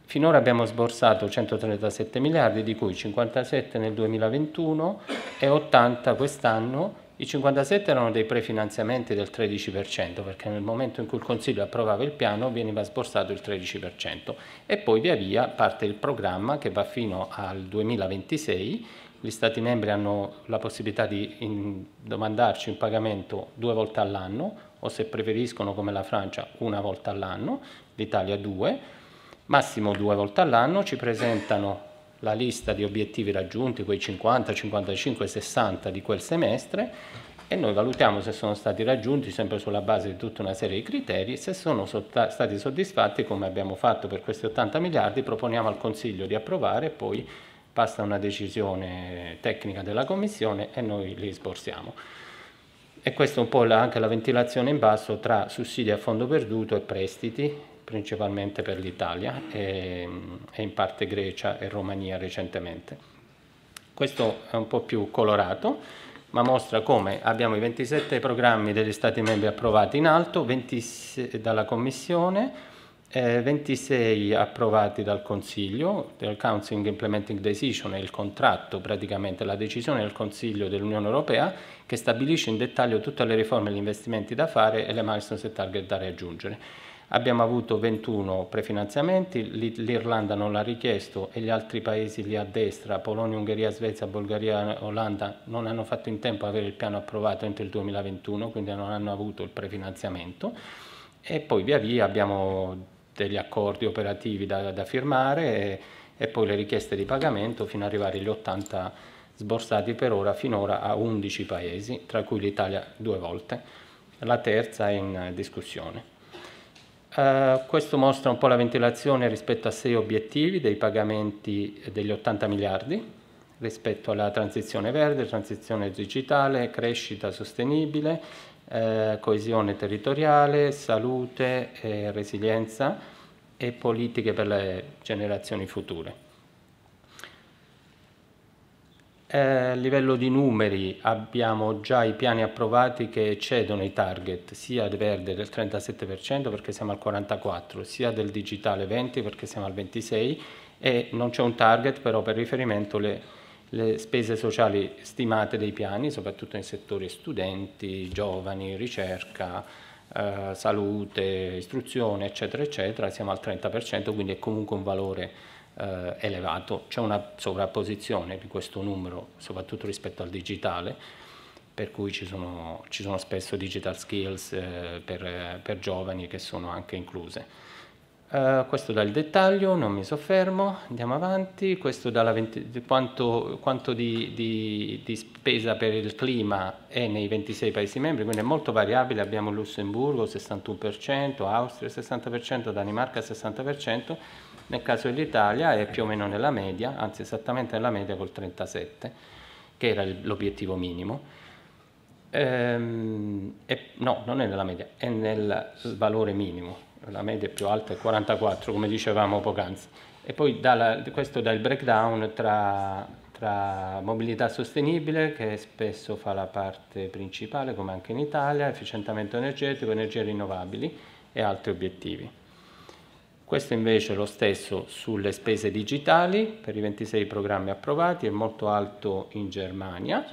Finora abbiamo sborsato 137 miliardi, di cui 57 nel 2021 e 80 quest'anno. I 57 erano dei prefinanziamenti del 13%, perché nel momento in cui il Consiglio approvava il piano veniva sborsato il 13%. E poi via via parte il programma che va fino al 2026. Gli Stati membri hanno la possibilità di in, domandarci un pagamento due volte all'anno, o se preferiscono come la Francia una volta all'anno, l'Italia due massimo due volte all'anno, ci presentano la lista di obiettivi raggiunti, quei 50, 55, 60 di quel semestre e noi valutiamo se sono stati raggiunti sempre sulla base di tutta una serie di criteri, se sono stati soddisfatti come abbiamo fatto per questi 80 miliardi proponiamo al Consiglio di approvare e poi basta una decisione tecnica della Commissione e noi li sborsiamo. E questa è un po' la, anche la ventilazione in basso tra sussidi a fondo perduto e prestiti principalmente per l'Italia e, e, in parte Grecia e Romania recentemente. Questo è un po' più colorato, ma mostra come abbiamo i 27 programmi degli Stati membri approvati in alto, 20 dalla Commissione, eh, 26 approvati dal Consiglio, del Council Implementing Decision è il contratto, praticamente la decisione del Consiglio dell'Unione Europea che stabilisce in dettaglio tutte le riforme e gli investimenti da fare e le milestones e target da raggiungere. Abbiamo avuto 21 prefinanziamenti, l'Irlanda non l'ha richiesto e gli altri paesi lì a destra, Polonia, Ungheria, Svezia, Bulgaria, Olanda, non hanno fatto in tempo ad avere il piano approvato entro il 2021, quindi non hanno avuto il prefinanziamento. E poi via via abbiamo degli accordi operativi da, da firmare e, e, poi le richieste di pagamento fino ad arrivare agli 80 sborsati per ora, finora a 11 paesi, tra cui l'Italia due volte la terza è in discussione. Uh, questo mostra un po' la ventilazione rispetto a sei obiettivi dei pagamenti degli 80 miliardi rispetto alla transizione verde, transizione digitale, crescita sostenibile, eh, coesione territoriale, salute, eh, resilienza e politiche per le generazioni future. Eh, a livello di numeri abbiamo già i piani approvati che eccedono i target sia del verde del 37% perché siamo al 44%, sia del digitale 20% perché siamo al 26% e non c'è un target però per riferimento le, le spese sociali stimate dei piani, soprattutto nei settori studenti, giovani, ricerca, eh, salute, istruzione, eccetera, eccetera, siamo al 30%, quindi è comunque un valore eh, elevato. C'è una sovrapposizione di questo numero, soprattutto rispetto al digitale, per cui ci sono, ci sono spesso digital skills eh, per, per, giovani che sono anche incluse. Uh, questo dal dettaglio, non mi soffermo, andiamo avanti, questo dà 20, quanto, quanto di, di, di, spesa per il clima è nei 26 Paesi membri, quindi è molto variabile, abbiamo Lussemburgo 61%, Austria 60%, Danimarca 60%, nel caso dell'Italia è più o meno nella media, anzi esattamente nella media col 37%, che era l'obiettivo minimo. Ehm, e, no, non è nella media, è nel valore minimo, la media più alta è 44, come dicevamo poc'anzi. E poi dalla, questo dà il breakdown tra, tra mobilità sostenibile, che spesso fa la parte principale, come anche in Italia, efficientamento energetico, energie rinnovabili e altri obiettivi. Questo invece è lo stesso sulle spese digitali per i 26 programmi approvati, è molto alto in Germania,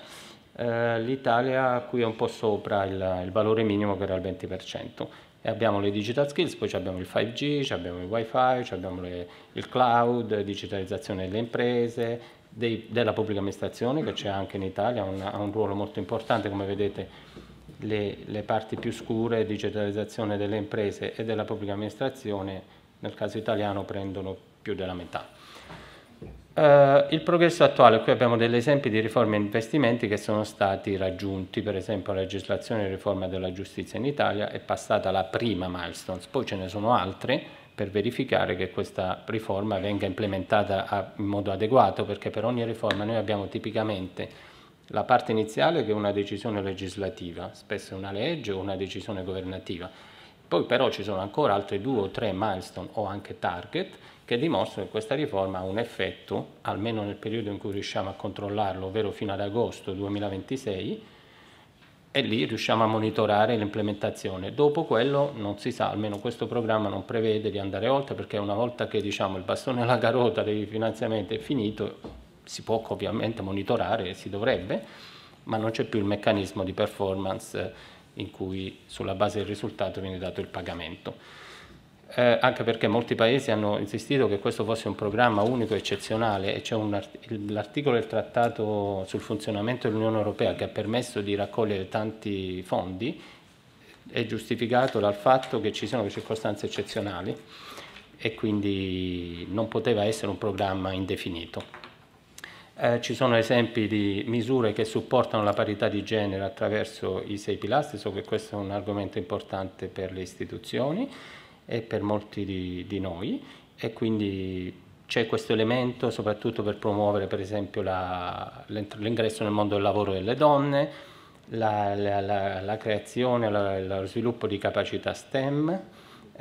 eh, l'Italia qui è un po' sopra il, il, valore minimo che era il 20%. E abbiamo le digital skills, poi abbiamo il 5G, abbiamo il wifi, abbiamo le, il cloud, digitalizzazione delle imprese, dei, della pubblica amministrazione che c'è anche in Italia, un, ha un ruolo molto importante, come vedete le, le parti più scure, digitalizzazione delle imprese e della pubblica amministrazione nel caso italiano prendono più della metà. Uh, il progresso attuale, qui abbiamo degli esempi di riforme e investimenti che sono stati raggiunti, per esempio la legislazione di riforma della giustizia in Italia è passata la prima milestone, poi ce ne sono altre per verificare che questa riforma venga implementata a, in modo adeguato, perché per ogni riforma noi abbiamo tipicamente la parte iniziale che è una decisione legislativa, spesso una legge o una decisione governativa, poi però ci sono ancora altri due o tre milestone o anche target che dimostrano che questa riforma ha un effetto, almeno nel periodo in cui riusciamo a controllarlo, ovvero fino ad agosto 2026, e lì riusciamo a monitorare l'implementazione. Dopo quello non si sa, almeno questo programma non prevede di andare oltre perché una volta che diciamo, il bastone alla carota dei finanziamenti è finito, si può ovviamente monitorare, si dovrebbe, ma non c'è più il meccanismo di performance in cui sulla base del risultato viene dato il pagamento. Eh, anche perché molti paesi hanno insistito che questo fosse un programma unico e eccezionale e c'è l'articolo del trattato sul funzionamento dell'Unione Europea che ha permesso di raccogliere tanti fondi è giustificato dal fatto che ci sono circostanze eccezionali e quindi non poteva essere un programma indefinito. Eh, ci sono esempi di misure che supportano la parità di genere attraverso i sei pilastri, so che questo è un argomento importante per le istituzioni e per molti di, di noi. E quindi c'è questo elemento soprattutto per promuovere per esempio l'ingresso nel mondo del lavoro delle donne, la, la, la, la creazione, lo sviluppo di capacità STEM,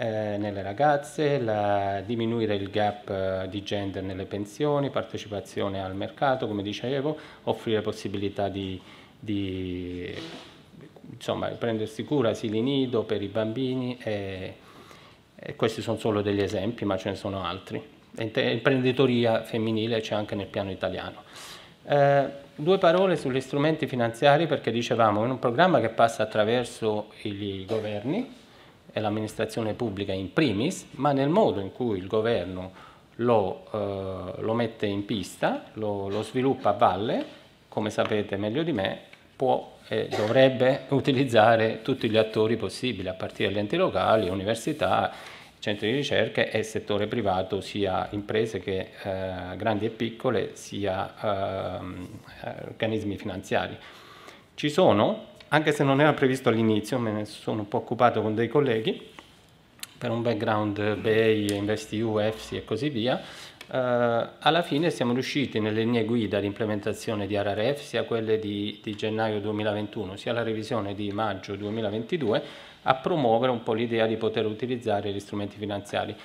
eh, nelle ragazze, la, diminuire il gap eh, di gender nelle pensioni, partecipazione al mercato, come dicevo, offrire possibilità di, di insomma, prendersi cura asili nido per i bambini e, e questi sono solo degli esempi, ma ce ne sono altri. Imprenditoria femminile c'è anche nel piano italiano. Eh, due parole sugli strumenti finanziari perché dicevamo in un programma che passa attraverso i governi, e l'amministrazione pubblica in primis, ma nel modo in cui il governo lo, eh, lo mette in pista, lo, lo, sviluppa a valle, come sapete meglio di me, può e dovrebbe utilizzare tutti gli attori possibili, a partire dagli enti locali, università, centri di ricerca e settore privato, sia imprese che eh, grandi e piccole, sia eh, organismi finanziari. Ci sono anche se non era previsto all'inizio, me ne sono un po' occupato con dei colleghi, per un background BEI, InvestEU, EFSI e così via, eh, alla fine siamo riusciti nelle linee guida di implementazione di RRF, sia quelle di, di gennaio 2021, sia la revisione di maggio 2022, a promuovere un po' l'idea di poter utilizzare gli strumenti finanziari,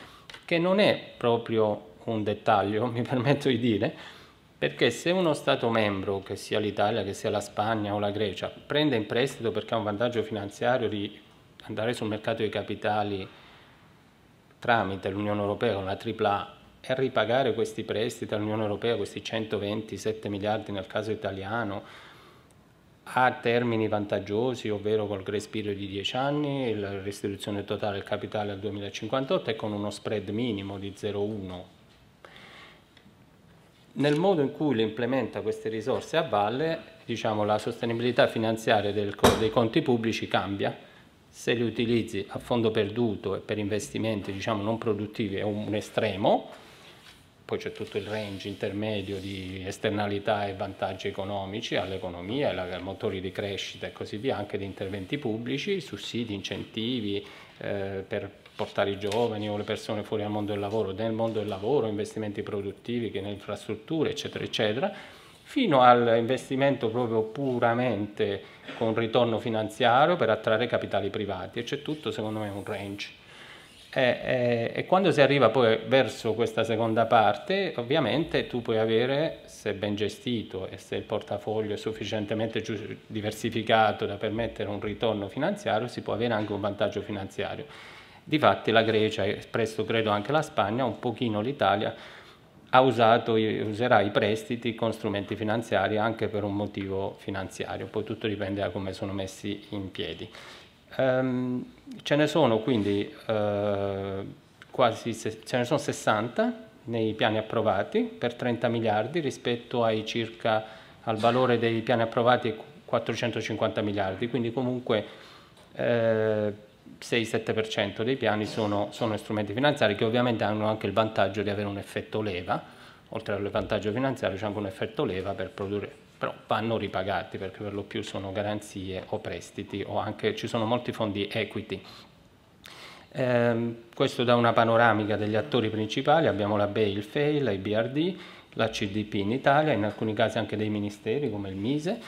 che non è proprio un dettaglio, *laughs* mi permetto di dire, perché se uno Stato membro, che sia l'Italia, che sia la Spagna o la Grecia, prende in prestito perché ha un vantaggio finanziario di andare sul mercato dei capitali tramite l'Unione Europea con la AAA e ripagare questi prestiti all'Unione Europea, questi 127 miliardi nel caso italiano, a termini vantaggiosi, ovvero col grace period di 10 anni, la restituzione totale del capitale al 2058 e con uno spread minimo di 0,1. Nel modo in cui le implementa queste risorse a valle, diciamo, la sostenibilità finanziaria del, dei conti pubblici cambia. Se li utilizzi a fondo perduto e per investimenti diciamo, non produttivi è un estremo, poi c'è tutto il range intermedio di esternalità e vantaggi economici all'economia, ai motori di crescita e così via, anche di interventi pubblici, sussidi, incentivi eh, per portare i giovani o le persone fuori dal mondo del lavoro, nel mondo del lavoro, investimenti produttivi, che nelle infrastrutture, eccetera, eccetera, fino all'investimento proprio puramente con ritorno finanziario per attrarre capitali privati e c'è tutto secondo me un range. E, e, e, quando si arriva poi verso questa seconda parte, ovviamente tu puoi avere, se ben gestito e se il portafoglio è sufficientemente diversificato da permettere un ritorno finanziario, si può avere anche un vantaggio finanziario. Difatti la Grecia e presto credo anche la Spagna, un pochino l'Italia, ha usato, userà i prestiti con strumenti finanziari anche per un motivo finanziario, poi tutto dipende da come sono messi in piedi. Um, ce ne sono quindi uh, quasi ce ne sono 60 nei piani approvati per 30 miliardi rispetto ai circa al valore dei piani approvati 450 miliardi, quindi comunque eh, 6-7% dei piani sono, sono, strumenti finanziari che ovviamente hanno anche il vantaggio di avere un effetto leva, oltre al vantaggio finanziario c'è anche un effetto leva per produrre però vanno ripagati perché per lo più sono garanzie o prestiti o anche ci sono molti fondi equity. Eh, questo da una panoramica degli attori principali, abbiamo la BEI, il FEI, la IBRD, la CDP in Italia, in alcuni casi anche dei ministeri come il MISE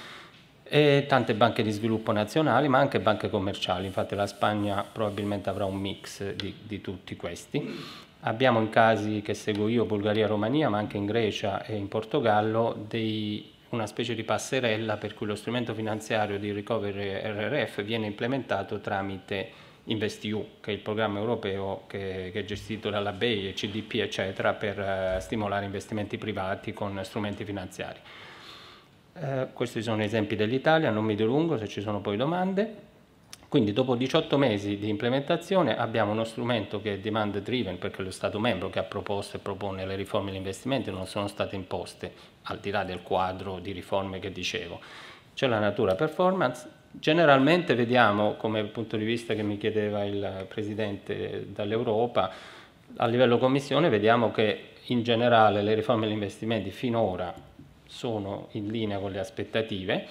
e tante banche di sviluppo nazionali ma anche banche commerciali, infatti la Spagna probabilmente avrà un mix di, di tutti questi. Abbiamo in casi che seguo io, Bulgaria, Romania, ma anche in Grecia e in Portogallo, dei una specie di passerella per cui lo strumento finanziario di recovery RRF viene implementato tramite InvestEU, che è il programma europeo che, che è gestito dalla BEI CDP, eccetera, per uh, stimolare investimenti privati con strumenti finanziari. Uh, questi sono esempi dell'Italia, non mi dilungo se ci sono poi domande. Quindi dopo 18 mesi di implementazione abbiamo uno strumento che è demand driven perché lo Stato membro che ha proposto e propone le riforme e gli investimenti non sono state imposte al di là del quadro di riforme che dicevo. C'è la natura performance, generalmente vediamo come punto di vista che mi chiedeva il Presidente dall'Europa, a livello Commissione vediamo che in generale le riforme e investimenti finora sono in linea con le aspettative,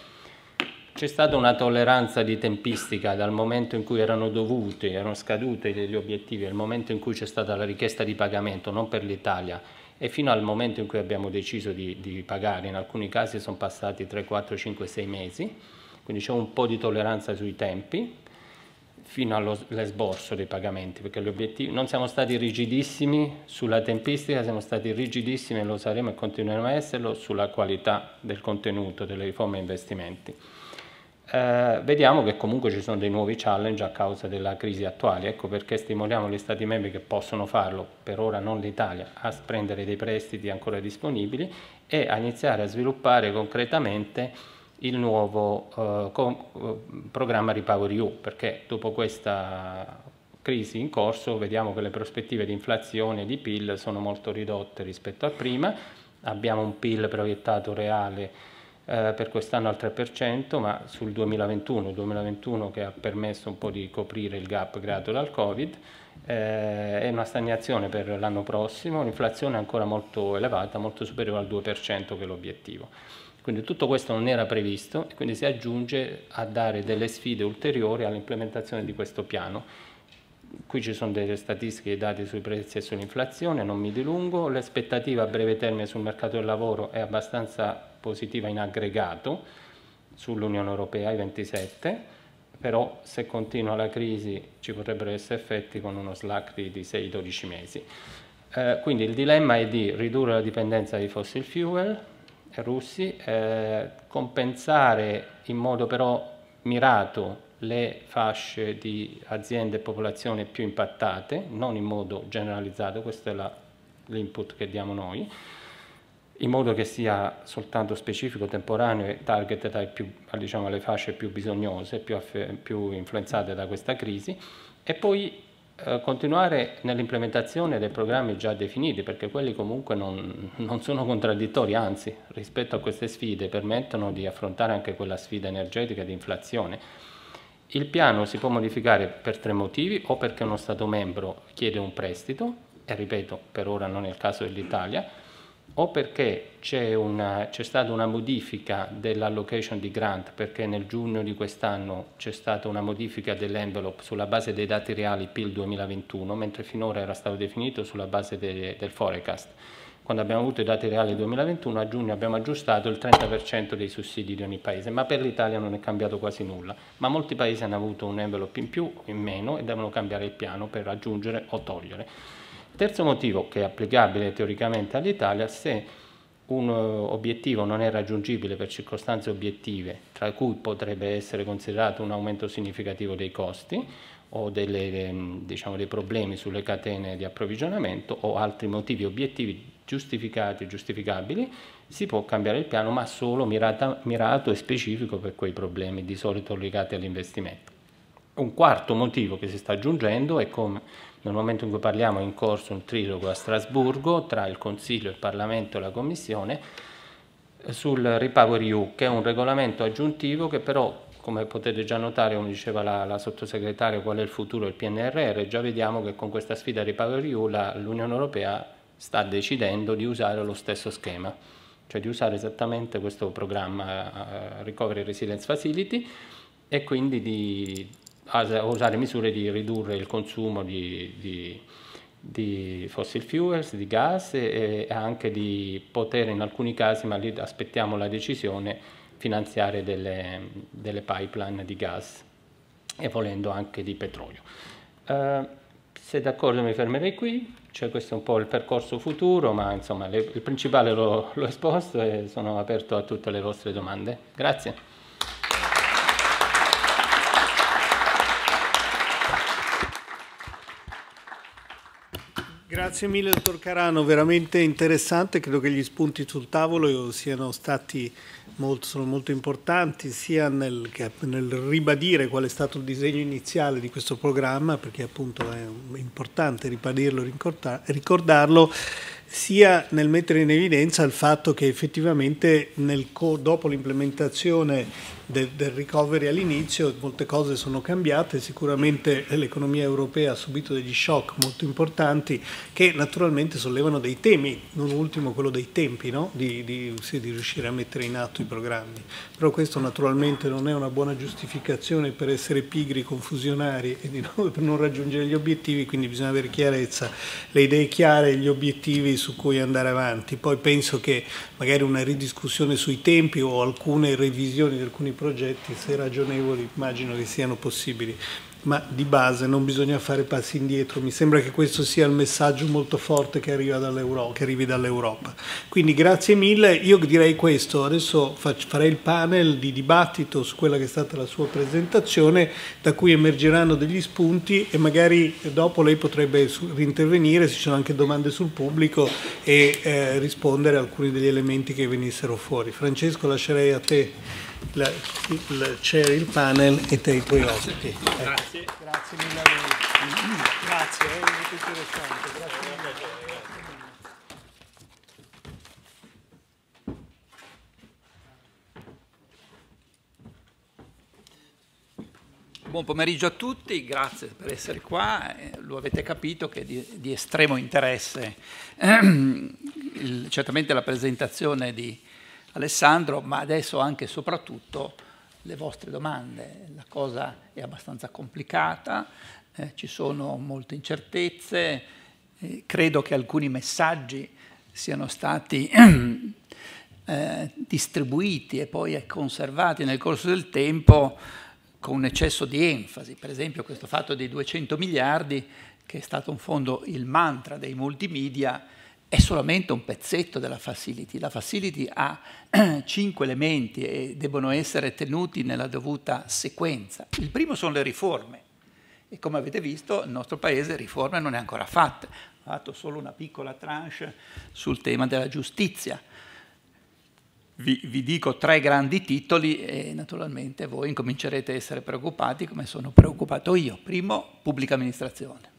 c'è stata una tolleranza di tempistica dal momento in cui erano dovuti, erano scaduti gli obiettivi, al momento in cui c'è stata la richiesta di pagamento, non per l'Italia, e fino al momento in cui abbiamo deciso di, di pagare, in alcuni casi sono passati 3, 4, 5, 6 mesi, quindi c'è un po' di tolleranza sui tempi, fino all'esborso dei pagamenti, perché non siamo stati rigidissimi sulla tempistica, siamo stati rigidissimi e lo saremo e continueremo a esserlo sulla qualità del contenuto delle riforme e investimenti. Eh, vediamo che comunque ci sono dei nuovi challenge a causa della crisi attuale, ecco perché stimoliamo gli Stati membri che possono farlo, per ora non l'Italia, a prendere dei prestiti ancora disponibili e a iniziare a sviluppare concretamente il nuovo eh, con, eh, programma Repower EU, perché dopo questa crisi in corso vediamo che le prospettive di inflazione e di PIL sono molto ridotte rispetto a prima, abbiamo un PIL proiettato reale eh, per quest'anno al 3%, ma sul 2021, il 2021 che ha permesso un po' di coprire il gap creato dal Covid, eh, è una stagnazione per l'anno prossimo, un'inflazione ancora molto elevata, molto superiore al 2% che è l'obiettivo. Quindi tutto questo non era previsto e quindi si aggiunge a dare delle sfide ulteriori all'implementazione di questo piano. Qui ci sono delle statistiche e dati sui prezzi e sull'inflazione, non mi dilungo. L'aspettativa a breve termine sul mercato del lavoro è abbastanza positiva in aggregato sull'Unione Europea, i 27 però se continua la crisi ci potrebbero essere effetti con uno slack di, di 6-12 mesi. Eh, quindi il dilemma è di ridurre la dipendenza dai fossil fuel russi, eh, compensare in modo però mirato le fasce di aziende e popolazione più impattate, non in modo generalizzato, questo è l'input che diamo noi, in modo che sia soltanto specifico, temporaneo e target più, diciamo, alle fasce più bisognose, più, più, influenzate da questa crisi, e poi eh, continuare nell'implementazione dei programmi già definiti, perché quelli comunque non, non, sono contraddittori, anzi rispetto a queste sfide permettono di affrontare anche quella sfida energetica di inflazione. Il piano si può modificare per tre motivi, o perché uno Stato membro chiede un prestito, e ripeto, per ora non è il caso dell'Italia, o perché c'è, una, c'è stata una modifica dell'allocation di grant, perché nel giugno di quest'anno c'è stata una modifica dell'envelope sulla base dei dati reali PIL 2021, mentre finora era stato definito sulla base de, del forecast. Quando abbiamo avuto i dati reali 2021, a giugno abbiamo aggiustato il 30% dei sussidi di ogni paese, ma per l'Italia non è cambiato quasi nulla. Ma molti paesi hanno avuto un envelope in più o in meno e devono cambiare il piano per aggiungere o togliere. Terzo motivo che è applicabile teoricamente all'Italia, se un obiettivo non è raggiungibile per circostanze obiettive, tra cui potrebbe essere considerato un aumento significativo dei costi o delle, diciamo, dei problemi sulle catene di approvvigionamento o altri motivi obiettivi giustificati e giustificabili, si può cambiare il piano, ma solo mirata, mirato e specifico per quei problemi di solito legati all'investimento. Un quarto motivo che si sta aggiungendo è come nel momento in cui parliamo è in corso un trilogo a Strasburgo tra il Consiglio, il Parlamento e la Commissione eh, sul Repower EU, che è un regolamento aggiuntivo che però, come potete già notare, come diceva la, la sottosegretaria, qual è il futuro del PNRR, già vediamo che con questa sfida Repower EU l'Unione Europea sta decidendo di usare lo stesso schema, cioè di usare esattamente questo programma uh, Recovery Resilience Facility e quindi di a usare misure di ridurre il consumo di, di, di fossil fuels, di gas e, anche di poter in alcuni casi, ma lì aspettiamo la decisione, finanziare delle, delle pipeline di gas e volendo anche di petrolio. Uh, se d'accordo mi fermerei qui, cioè questo è un po' il percorso futuro, ma insomma le, il principale l'ho esposto e sono aperto a tutte le vostre domande. Grazie. Grazie mille dottor Carano, veramente interessante, credo che gli spunti sul tavolo siano stati molto, molto importanti sia nel, nel, ribadire qual è stato il disegno iniziale di questo programma, perché appunto è importante ribadirlo, ricordarlo, sia nel mettere in evidenza il fatto che effettivamente nel, dopo l'implementazione del, del recovery all'inizio, molte cose sono cambiate, sicuramente l'economia europea ha subito degli shock molto importanti che naturalmente sollevano dei temi, non ultimo quello dei tempi, no? di, di, sì, di riuscire a mettere in atto i programmi. Però questo naturalmente non è una buona giustificazione per essere pigri, confusionari e *laughs* non, per non raggiungere gli obiettivi, quindi bisogna avere chiarezza, le idee chiare gli obiettivi su cui andare avanti. Poi penso che magari una ridiscussione sui tempi o alcune revisioni di alcuni progetti, se ragionevoli, immagino che siano possibili ma di base non bisogna fare passi indietro. Mi sembra che questo sia il messaggio molto forte che, dall'Europa, che arrivi dall'Europa. Quindi grazie mille, io direi questo, adesso farei il panel di dibattito su quella che è stata la sua presentazione, da cui emergeranno degli spunti e magari dopo lei potrebbe rintervenire, se ci sono anche domande sul pubblico e eh, rispondere a alcuni degli elementi che venissero fuori. Francesco lascerei a te il, c'è il panel e te i tuoi ospiti. Ecco. Grazie. Grazie mille a voi. Grazie, è molto interessante. Grazie mille. Buon pomeriggio a tutti, grazie per essere qua. Lo avete capito che è di, di estremo interesse ehm, *clears throat* il, certamente la presentazione di Alessandro, ma adesso anche e soprattutto le vostre domande. La cosa è abbastanza complicata, eh, ci sono molte incertezze, eh, credo che alcuni messaggi siano stati *clears throat* eh, distribuiti e poi conservati nel corso del tempo con un eccesso di enfasi. Per esempio questo fatto dei 200 miliardi, che è stato un fondo il mantra dei multimedia, è solamente un pezzetto della facility. La facility ha *clears throat* cinque elementi e devono essere tenuti nella dovuta sequenza. Il primo sono le riforme e come avete visto il nostro paese riforme non ne ha ancora fatte, ha fatto solo una piccola tranche sul tema della giustizia. Vi, vi, dico tre grandi titoli e naturalmente voi incomincerete a essere preoccupati come sono preoccupato io. Primo, pubblica amministrazione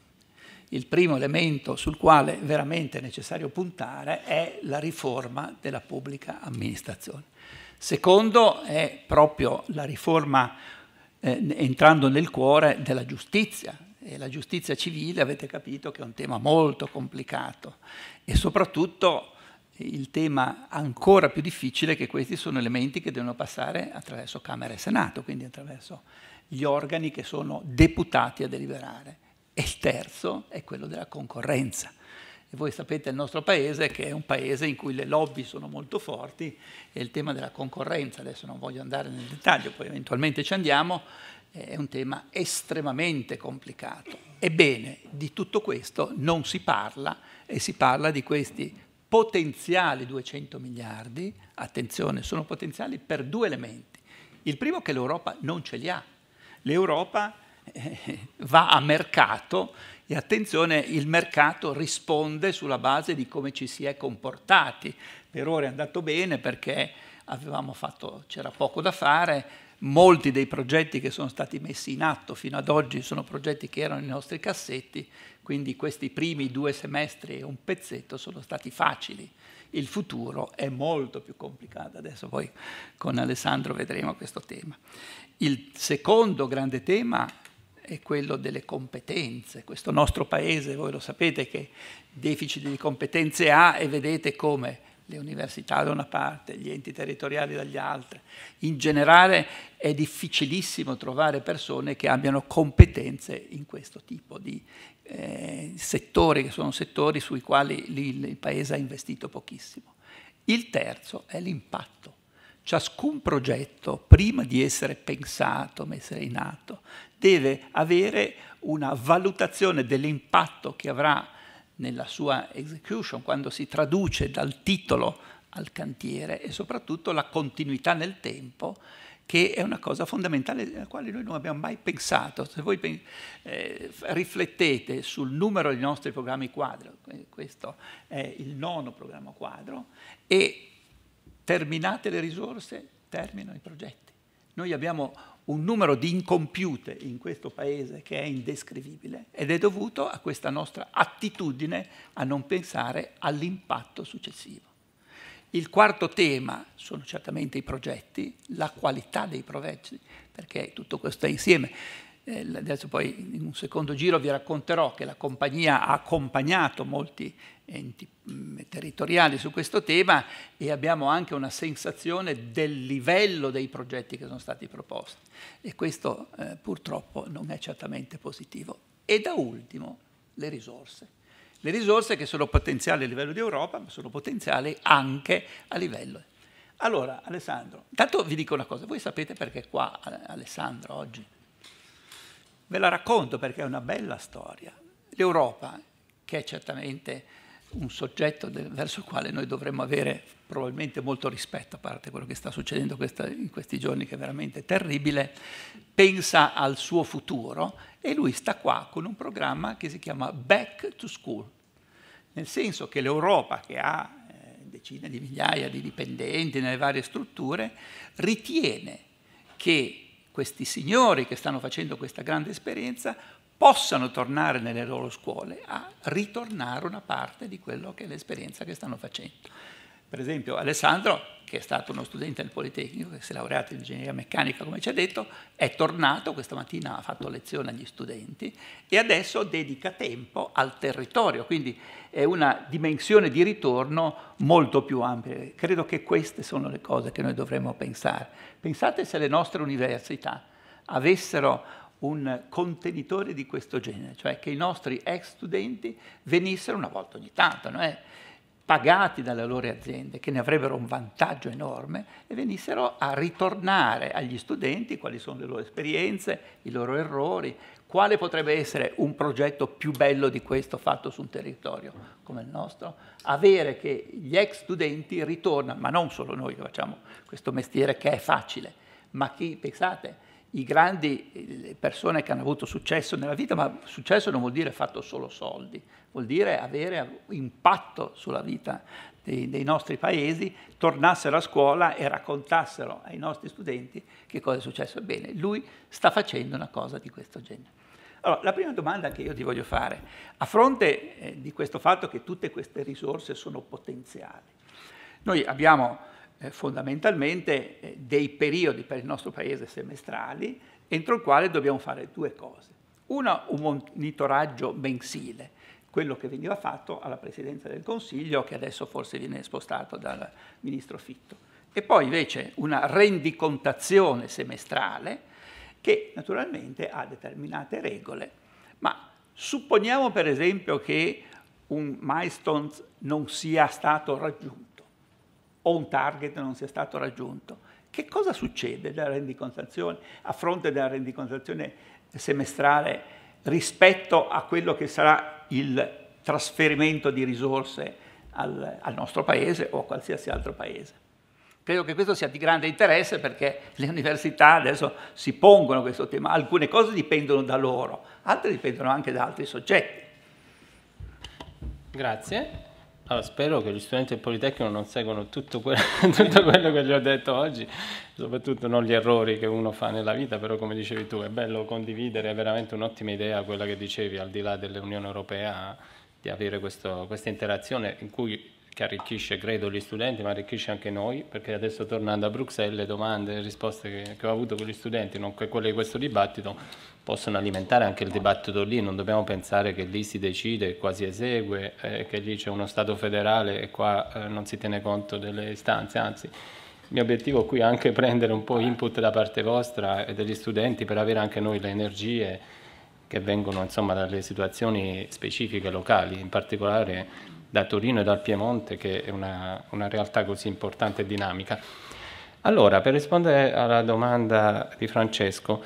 il primo elemento sul quale veramente è necessario puntare è la riforma della pubblica amministrazione. Secondo è proprio la riforma eh, entrando nel cuore della giustizia. E la giustizia civile avete capito che è un tema molto complicato e soprattutto il tema ancora più difficile è che questi sono elementi che devono passare attraverso Camera e Senato, quindi attraverso gli organi che sono deputati a deliberare e il terzo è quello della concorrenza. E voi sapete il nostro paese che è un paese in cui le lobby sono molto forti e il tema della concorrenza, adesso non voglio andare nel dettaglio, poi eventualmente ci andiamo, è un tema estremamente complicato. Ebbene, di tutto questo non si parla e si parla di questi potenziali 200 miliardi, attenzione, sono potenziali per due elementi. Il primo è che l'Europa non ce li ha. L'Europa va a mercato e attenzione, il mercato risponde sulla base di come ci si è comportati. Per ora è andato bene perché c'era poco da fare, molti dei progetti che sono stati messi in atto fino ad oggi sono progetti che erano nei nostri cassetti, quindi questi primi due semestri e un pezzetto sono stati facili. Il futuro è molto più complicato, adesso poi con Alessandro vedremo questo tema. Il secondo grande tema è quello delle competenze. Questo nostro paese, voi lo sapete che deficit di competenze ha e vedete come le università da una parte, gli enti territoriali dagli altri. In generale è difficilissimo trovare persone che abbiano competenze in questo tipo di eh, settori, che sono settori sui quali il Paese ha investito pochissimo. Il terzo è l'impatto ciascun progetto, prima di essere pensato, messo in atto, deve avere una valutazione dell'impatto che avrà nella sua execution, quando si traduce dal titolo al cantiere e soprattutto la continuità nel tempo, che è una cosa fondamentale alla quale noi non abbiamo mai pensato. Se voi eh, riflettete sul numero dei nostri programmi quadro, questo è il nono programma quadro, e terminate le risorse, terminano i progetti. Noi abbiamo un numero di incompiute in questo paese che è indescrivibile ed è dovuto a questa nostra attitudine a non pensare all'impatto successivo. Il quarto tema sono certamente i progetti, la qualità dei progetti, perché tutto questo è insieme. Eh, adesso poi in un secondo giro vi racconterò che la compagnia ha accompagnato molti enti mm, territoriali su questo tema e abbiamo anche una sensazione del livello dei progetti che sono stati proposti e questo eh, purtroppo non è certamente positivo. E da ultimo le risorse. Le risorse che sono potenziali a livello di Europa ma sono potenziali anche a livello. Allora Alessandro, intanto vi dico una cosa, voi sapete perché qua Alessandro oggi? Ve la racconto perché è una bella storia. L'Europa, che è certamente un soggetto verso il quale noi dovremmo avere probabilmente molto rispetto, a parte quello che sta succedendo in questi giorni, che è veramente terribile, pensa al suo futuro e lui sta qua con un programma che si chiama Back to School, nel senso che l'Europa, che ha eh, decine di migliaia di dipendenti nelle varie strutture, ritiene che questi signori che stanno facendo questa grande esperienza possano tornare nelle loro scuole a ritornare una parte di quello che è l'esperienza che stanno facendo. Per esempio Alessandro, che è stato uno studente del Politecnico, che si è laureato in ingegneria meccanica, come ci ha detto, è tornato questa mattina, ha fatto lezione agli studenti e adesso dedica tempo al territorio, quindi è una dimensione di ritorno molto più ampia. Credo che queste sono le cose che noi dovremmo pensare. Pensate se le nostre università avessero un contenitore di questo genere, cioè che i nostri ex studenti venissero una volta ogni tanto, no? Pagati dalle loro aziende, che ne avrebbero un vantaggio enorme, e venissero a ritornare agli studenti quali sono le loro esperienze, i loro errori, quale potrebbe essere un progetto più bello di questo fatto su un territorio come il nostro? Avere che gli ex studenti ritornano, ma non solo noi che facciamo questo mestiere che è facile, ma chi, pensate, i grandi persone che hanno avuto successo nella vita, ma successo non vuol dire fatto solo soldi, vuol dire avere impatto sulla vita dei, dei, nostri paesi, tornassero a scuola e raccontassero ai nostri studenti che cosa è successo. Bene, lui sta facendo una cosa di questo genere. Allora, la prima domanda che io ti voglio fare, a fronte eh, di questo fatto che tutte queste risorse sono potenziali, noi abbiamo eh, fondamentalmente eh, dei periodi per il nostro paese semestrali entro il quale dobbiamo fare due cose. Una, un monitoraggio mensile, quello che veniva fatto alla Presidenza del Consiglio, che adesso forse viene spostato dal Ministro Fitto. E poi invece una rendicontazione semestrale che naturalmente ha determinate regole. Ma supponiamo per esempio che un milestone non sia stato raggiunto o un target non sia stato raggiunto. Che cosa succede a fronte della rendicontazione semestrale rispetto a quello che sarà il trasferimento di risorse al, al nostro paese o a qualsiasi altro paese? Credo che questo sia di grande interesse perché le università adesso si pongono questo tema. Alcune cose dipendono da loro, altre dipendono anche da altri soggetti. Grazie. Allora, spero che gli studenti del Politecnico non seguano tutto, que *laughs* tutto, quello che gli ho detto oggi, soprattutto non gli errori che uno fa nella vita, però come dicevi tu è bello condividere, è veramente un'ottima idea quella che dicevi, al di là dell'Unione Europea, di avere questo, questa interazione in cui che arricchisce, credo, gli studenti, ma arricchisce anche noi, perché adesso tornando a Bruxelles le domande e le risposte che, che ho avuto con gli studenti, nonché quelle di questo dibattito, possono alimentare anche il dibattito lì, non dobbiamo pensare che lì si decide, qua si esegue, eh, che lì c'è uno Stato federale e qua eh, non si tiene conto delle istanze, anzi il mio obiettivo qui è anche *laughs* prendere un po' input da parte vostra e degli studenti per avere anche noi le energie che vengono insomma, dalle situazioni specifiche locali, in particolare da Torino e dal Piemonte, che è una, una realtà così importante e dinamica. Allora, per rispondere alla domanda di Francesco,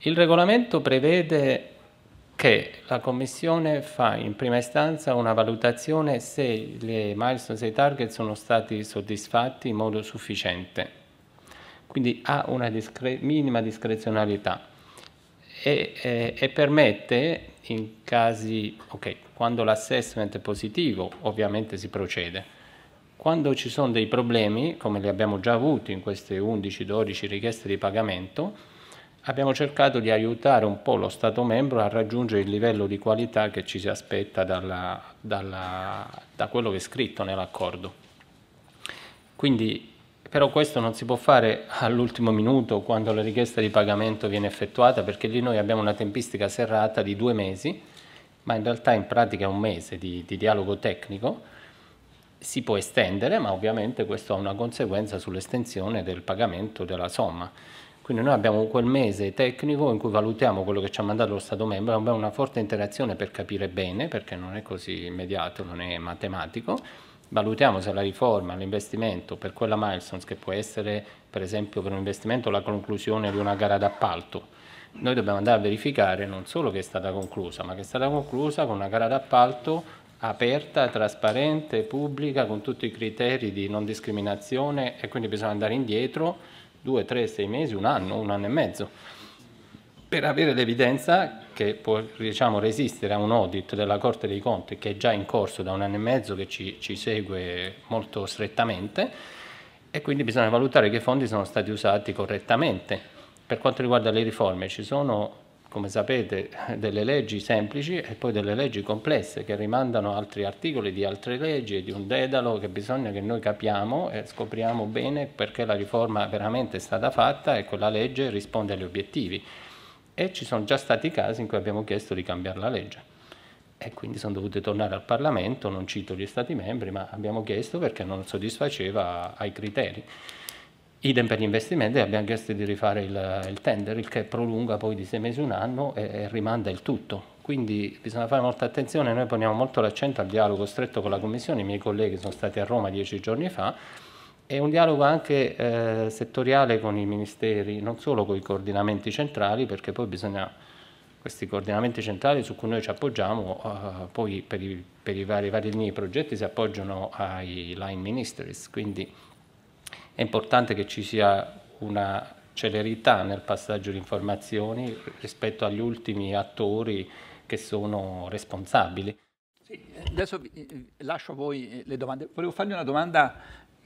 il regolamento prevede che la Commissione fa in prima istanza una valutazione se le milestone e i target sono stati soddisfatti in modo sufficiente, quindi ha una discre minima discrezionalità e, e, e, permette in casi, ok, quando l'assessment è positivo ovviamente si procede, quando ci sono dei problemi, come li abbiamo già avuti in queste 11-12 richieste di pagamento, abbiamo cercato di aiutare un po' lo Stato membro a raggiungere il livello di qualità che ci si aspetta dalla, dalla, da quello che è scritto nell'accordo. Quindi, però questo non si può fare all'ultimo minuto quando la richiesta di pagamento viene effettuata perché lì noi abbiamo una tempistica serrata di due mesi, ma in realtà in pratica è un mese di, di dialogo tecnico, si può estendere, ma ovviamente questo ha una conseguenza sull'estensione del pagamento della somma. Quindi noi abbiamo quel mese tecnico in cui valutiamo quello che ci ha mandato lo Stato membro, abbiamo una forte interazione per capire bene, perché non è così immediato, non è matematico, valutiamo se la riforma, l'investimento per quella milestone, che può essere per esempio per un investimento la conclusione di una gara d'appalto, noi dobbiamo andare a verificare non solo che è stata conclusa, ma che è stata conclusa con una gara d'appalto aperta, trasparente, pubblica, con tutti i criteri di non discriminazione e quindi bisogna andare indietro due, tre, sei mesi, un anno, un anno e mezzo, per avere l'evidenza che può diciamo, resistere a un audit della Corte dei Conti che è già in corso da un anno e mezzo, che ci, ci segue molto strettamente e quindi bisogna valutare che i fondi sono stati usati correttamente. Per quanto riguarda le riforme ci sono come sapete, *laughs* delle leggi semplici e poi delle leggi complesse che rimandano altri articoli di altre leggi e di un dedalo che bisogna che noi capiamo e scopriamo bene perché la riforma veramente è stata fatta e quella legge risponde agli obiettivi. E ci sono già stati casi in cui abbiamo chiesto di cambiare la legge e quindi sono dovute tornare al Parlamento, non cito gli Stati membri, ma abbiamo chiesto perché non soddisfaceva ai criteri. Idem per gli investimenti, abbiamo chiesto di rifare il, il tender, il che prolunga poi di sei mesi un anno e, e, rimanda il tutto. Quindi bisogna fare molta attenzione, noi poniamo molto l'accento al dialogo stretto con la Commissione, i miei colleghi sono stati a Roma dieci giorni fa, e un dialogo anche eh, settoriale con i ministeri, non solo con i coordinamenti centrali, perché poi bisogna, questi coordinamenti centrali su cui noi ci appoggiamo, eh, poi per i, per i vari, vari progetti si appoggiano ai line ministries, quindi è importante che ci sia una celerità nel passaggio di informazioni rispetto agli ultimi attori che sono responsabili. Sì, adesso lascio a voi le domande. Volevo fargli una domanda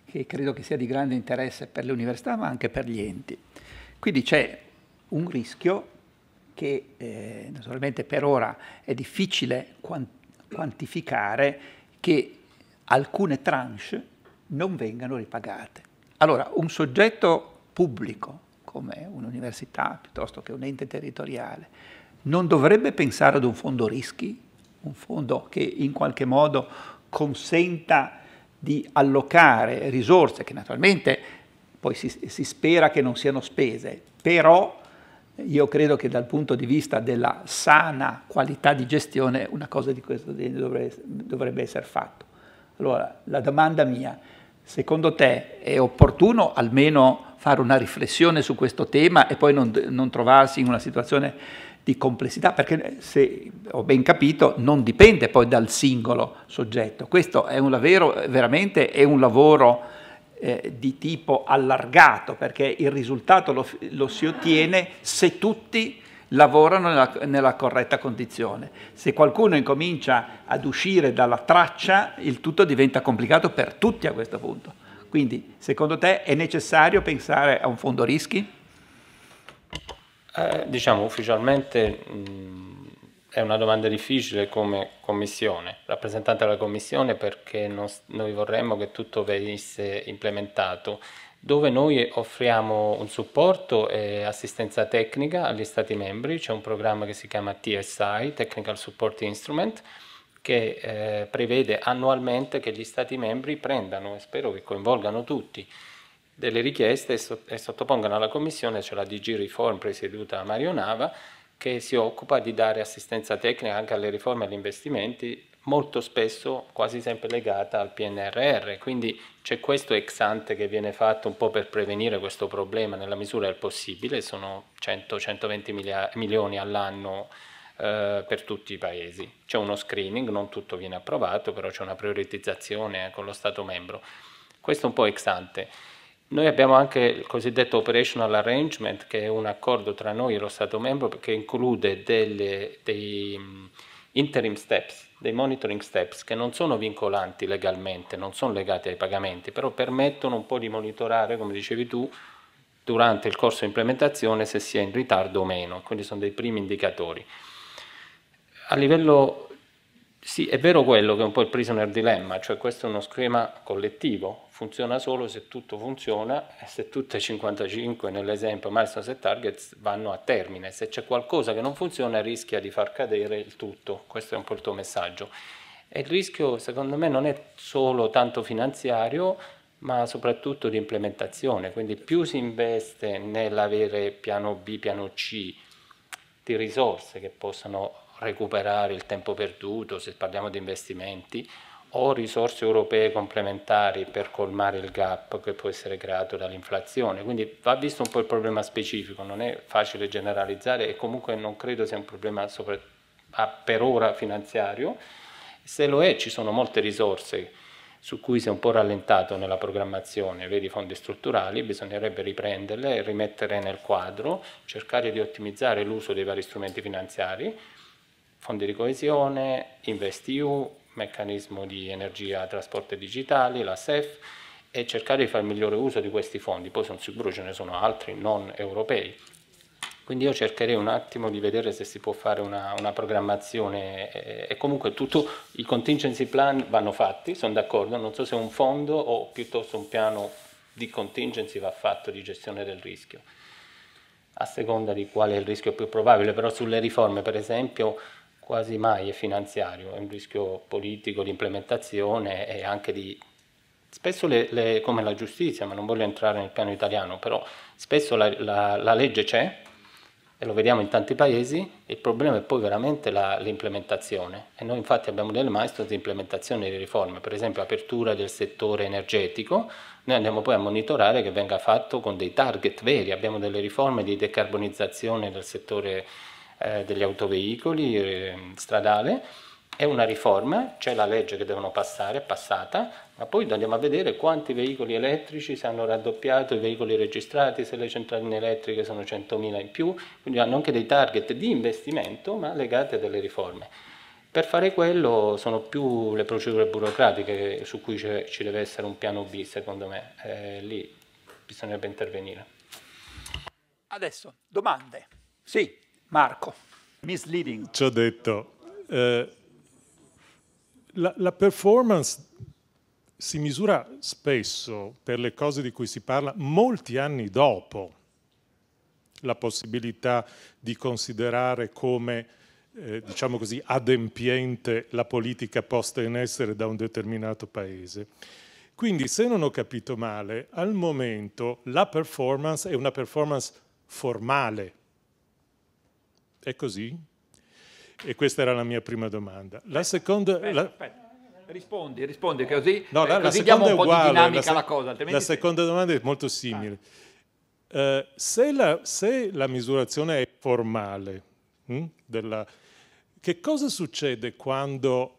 che credo che sia di grande interesse per le università ma anche per gli enti. Quindi c'è un rischio che eh, naturalmente per ora è difficile quantificare che alcune tranche non vengano ripagate. Allora, un soggetto pubblico, come un'università piuttosto che un ente territoriale, non dovrebbe pensare ad un fondo rischi, un fondo che in qualche modo consenta di allocare risorse che naturalmente poi si, si spera che non siano spese, però io credo che dal punto di vista della sana qualità di gestione una cosa di questo genere dovrebbe, dovrebbe essere fatta. Allora, la domanda mia Secondo te è opportuno almeno fare una riflessione su questo tema e poi non, non trovarsi in una situazione di complessità, perché se ho ben capito non dipende poi dal singolo soggetto, questo è un lavoro, veramente è un lavoro eh, di tipo allargato, perché il risultato lo, lo si ottiene se tutti lavorano nella, nella, corretta condizione. Se qualcuno incomincia ad uscire dalla traccia, il tutto diventa complicato per tutti a questo punto. Quindi, secondo te, è necessario pensare a un fondo rischi? Eh, diciamo ufficialmente mh, è una domanda difficile come commissione, rappresentante della commissione perché non, noi vorremmo che tutto venisse implementato dove noi offriamo un supporto e assistenza tecnica agli Stati membri, c'è un programma che si chiama TSI, Technical Support Instrument, che eh, prevede annualmente che gli Stati membri prendano, e spero che coinvolgano tutti, delle richieste e, so- e sottopongano alla Commissione, c'è la DG Reform presieduta da Mario Nava, che si occupa di dare assistenza tecnica anche alle riforme e agli investimenti molto spesso quasi sempre legata al PNRR, quindi c'è questo ex ante che viene fatto un po' per prevenire questo problema nella misura del possibile, sono 100-120 milioni all'anno eh, per tutti i paesi. C'è uno screening, non tutto viene approvato, però c'è una prioritizzazione con lo Stato membro. Questo è un po' ex ante. Noi abbiamo anche il cosiddetto operational arrangement, che è un accordo tra noi e lo Stato membro che include delle, dei interim steps, dei monitoring steps che non sono vincolanti legalmente, non sono legati ai pagamenti, però permettono un po' di monitorare, come dicevi tu, durante il corso di implementazione se si è in ritardo o meno, quindi sono dei primi indicatori. A livello sì, è vero quello che è un po' il prisoner dilemma, cioè questo è uno schema collettivo, funziona solo se tutto funziona e se tutte e 55 nell'esempio milestones e targets vanno a termine. Se c'è qualcosa che non funziona rischia di far cadere il tutto, questo è un po' il tuo messaggio. E il rischio secondo me non è solo tanto finanziario, ma soprattutto di implementazione, quindi più si investe nell'avere piano B, piano C di risorse che possano recuperare il tempo perduto, se parliamo di investimenti, o risorse europee complementari per colmare il gap che può essere creato dall'inflazione. Quindi va visto un po' il problema specifico, non è facile generalizzare e comunque non credo sia un problema sopra, per ora finanziario. Se lo è ci sono molte risorse su cui si è un po' rallentato nella programmazione, vedi fondi strutturali, bisognerebbe riprenderle, rimettere nel quadro, cercare di ottimizzare l'uso dei vari strumenti finanziari, fondi di coesione, InvestEU, meccanismo di energia, trasporto digitali, la SEF e cercare di fare il migliore uso di questi fondi, poi sono sicuro ce ne sono altri non europei. Quindi io cercherei un attimo di vedere se si può fare una, una programmazione e, e comunque tutto, i contingency plan vanno fatti, sono d'accordo, non so se un fondo o piuttosto un piano di contingency va fatto di gestione del rischio, a seconda di quale è il rischio più probabile, però sulle riforme per esempio quasi mai è finanziario, è un rischio politico di implementazione e anche di... Spesso le, le, come la giustizia, ma non voglio entrare nel piano italiano, però spesso la, la, la legge c'è, e lo vediamo in tanti paesi, il problema è poi veramente l'implementazione. E noi infatti abbiamo delle milestone di implementazione di riforme, per esempio apertura del settore energetico, noi andiamo poi a monitorare che venga fatto con dei target veri, abbiamo delle riforme di decarbonizzazione del settore eh, degli autoveicoli eh, stradale, è una riforma, c'è la legge che devono passare, è passata, ma poi andiamo a vedere quanti veicoli elettrici si hanno raddoppiato, i veicoli registrati, se le centraline elettriche sono 100.000 in più, quindi hanno anche dei target di investimento, ma legati a delle riforme. Per fare quello sono più le procedure burocratiche su cui ci deve essere un piano B, secondo me, eh, lì bisognerebbe intervenire. Adesso, domande. Sì, Marco. Misleading. Ci ho detto, eh, la, la performance si misura spesso per le cose di cui si parla molti anni dopo la possibilità di considerare come, eh, diciamo così, adempiente la politica posta in essere da un determinato paese. Quindi, se non ho capito male, al momento la performance è una performance formale. È così? E questa era la mia prima domanda. La seconda... Aspetta, la... aspetta. Rispondi, rispondi così, no, la, eh, così la diamo un po' uguale, di dinamica la, alla cosa. La seconda domanda è molto simile. Ah. Uh, se, la, se, la, misurazione è formale, hm, della, che cosa succede quando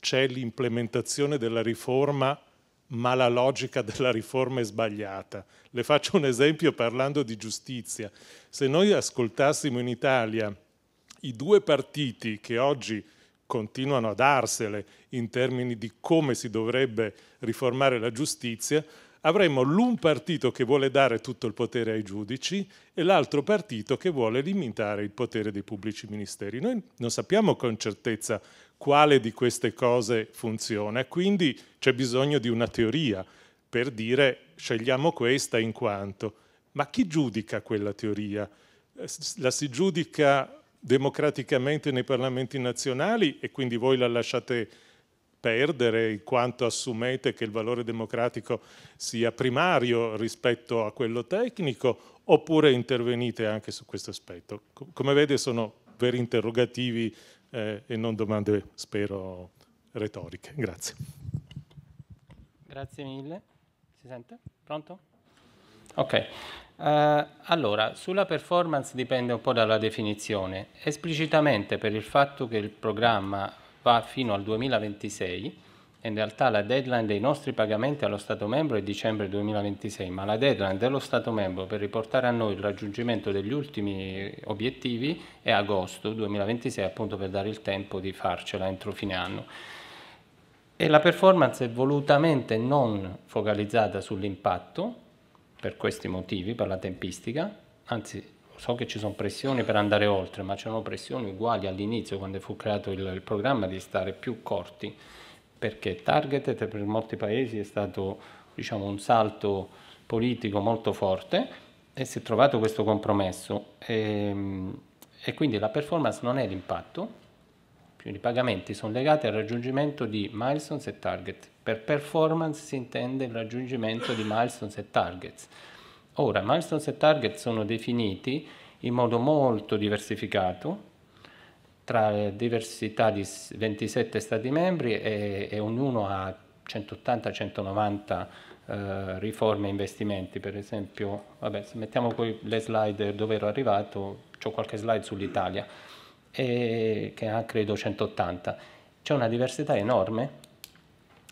c'è l'implementazione della riforma ma la logica della riforma è sbagliata? Le faccio un esempio parlando di giustizia. Se noi ascoltassimo in Italia i due partiti che oggi continuano a darsele in termini di come si dovrebbe riformare la giustizia, avremmo l'un partito che vuole dare tutto il potere ai giudici e l'altro partito che vuole limitare il potere dei pubblici ministeri. Noi non sappiamo con certezza quale di queste cose funziona, quindi c'è bisogno di una teoria per dire scegliamo questa in quanto. Ma chi giudica quella teoria? La si giudica democraticamente nei parlamenti nazionali e quindi voi la lasciate perdere in quanto assumete che il valore democratico sia primario rispetto a quello tecnico oppure intervenite anche su questo aspetto? Come vede sono veri interrogativi eh, e non domande, spero, retoriche. Grazie. Grazie mille. Si sente? Pronto? Ok. Uh, allora, sulla performance dipende un po' dalla definizione. Esplicitamente per il fatto che il programma va fino al 2026, in realtà la deadline dei nostri pagamenti allo Stato membro è dicembre 2026, ma la deadline dello Stato membro per riportare a noi il raggiungimento degli ultimi obiettivi è agosto 2026, appunto per dare il tempo di farcela entro fine anno. E la performance è volutamente non focalizzata sull'impatto, per questi motivi, per la tempistica, anzi so che ci sono pressioni per andare oltre, ma c'erano pressioni uguali all'inizio quando fu creato il, il programma di stare più corti, perché targeted per molti paesi è stato diciamo, un salto politico molto forte e si è trovato questo compromesso e, ehm, e quindi la performance non è l'impatto, quindi i pagamenti sono legati al raggiungimento di milestones e target. Per performance si intende il raggiungimento di milestones e targets. Ora, milestones e target sono definiti in modo molto diversificato tra diversità di 27 Stati membri e, e ognuno ha 180-190 eh, riforme e investimenti. Per esempio, vabbè, se mettiamo poi le slide dove ero arrivato, ho qualche slide sull'Italia, che ha credo 180. C'è una diversità enorme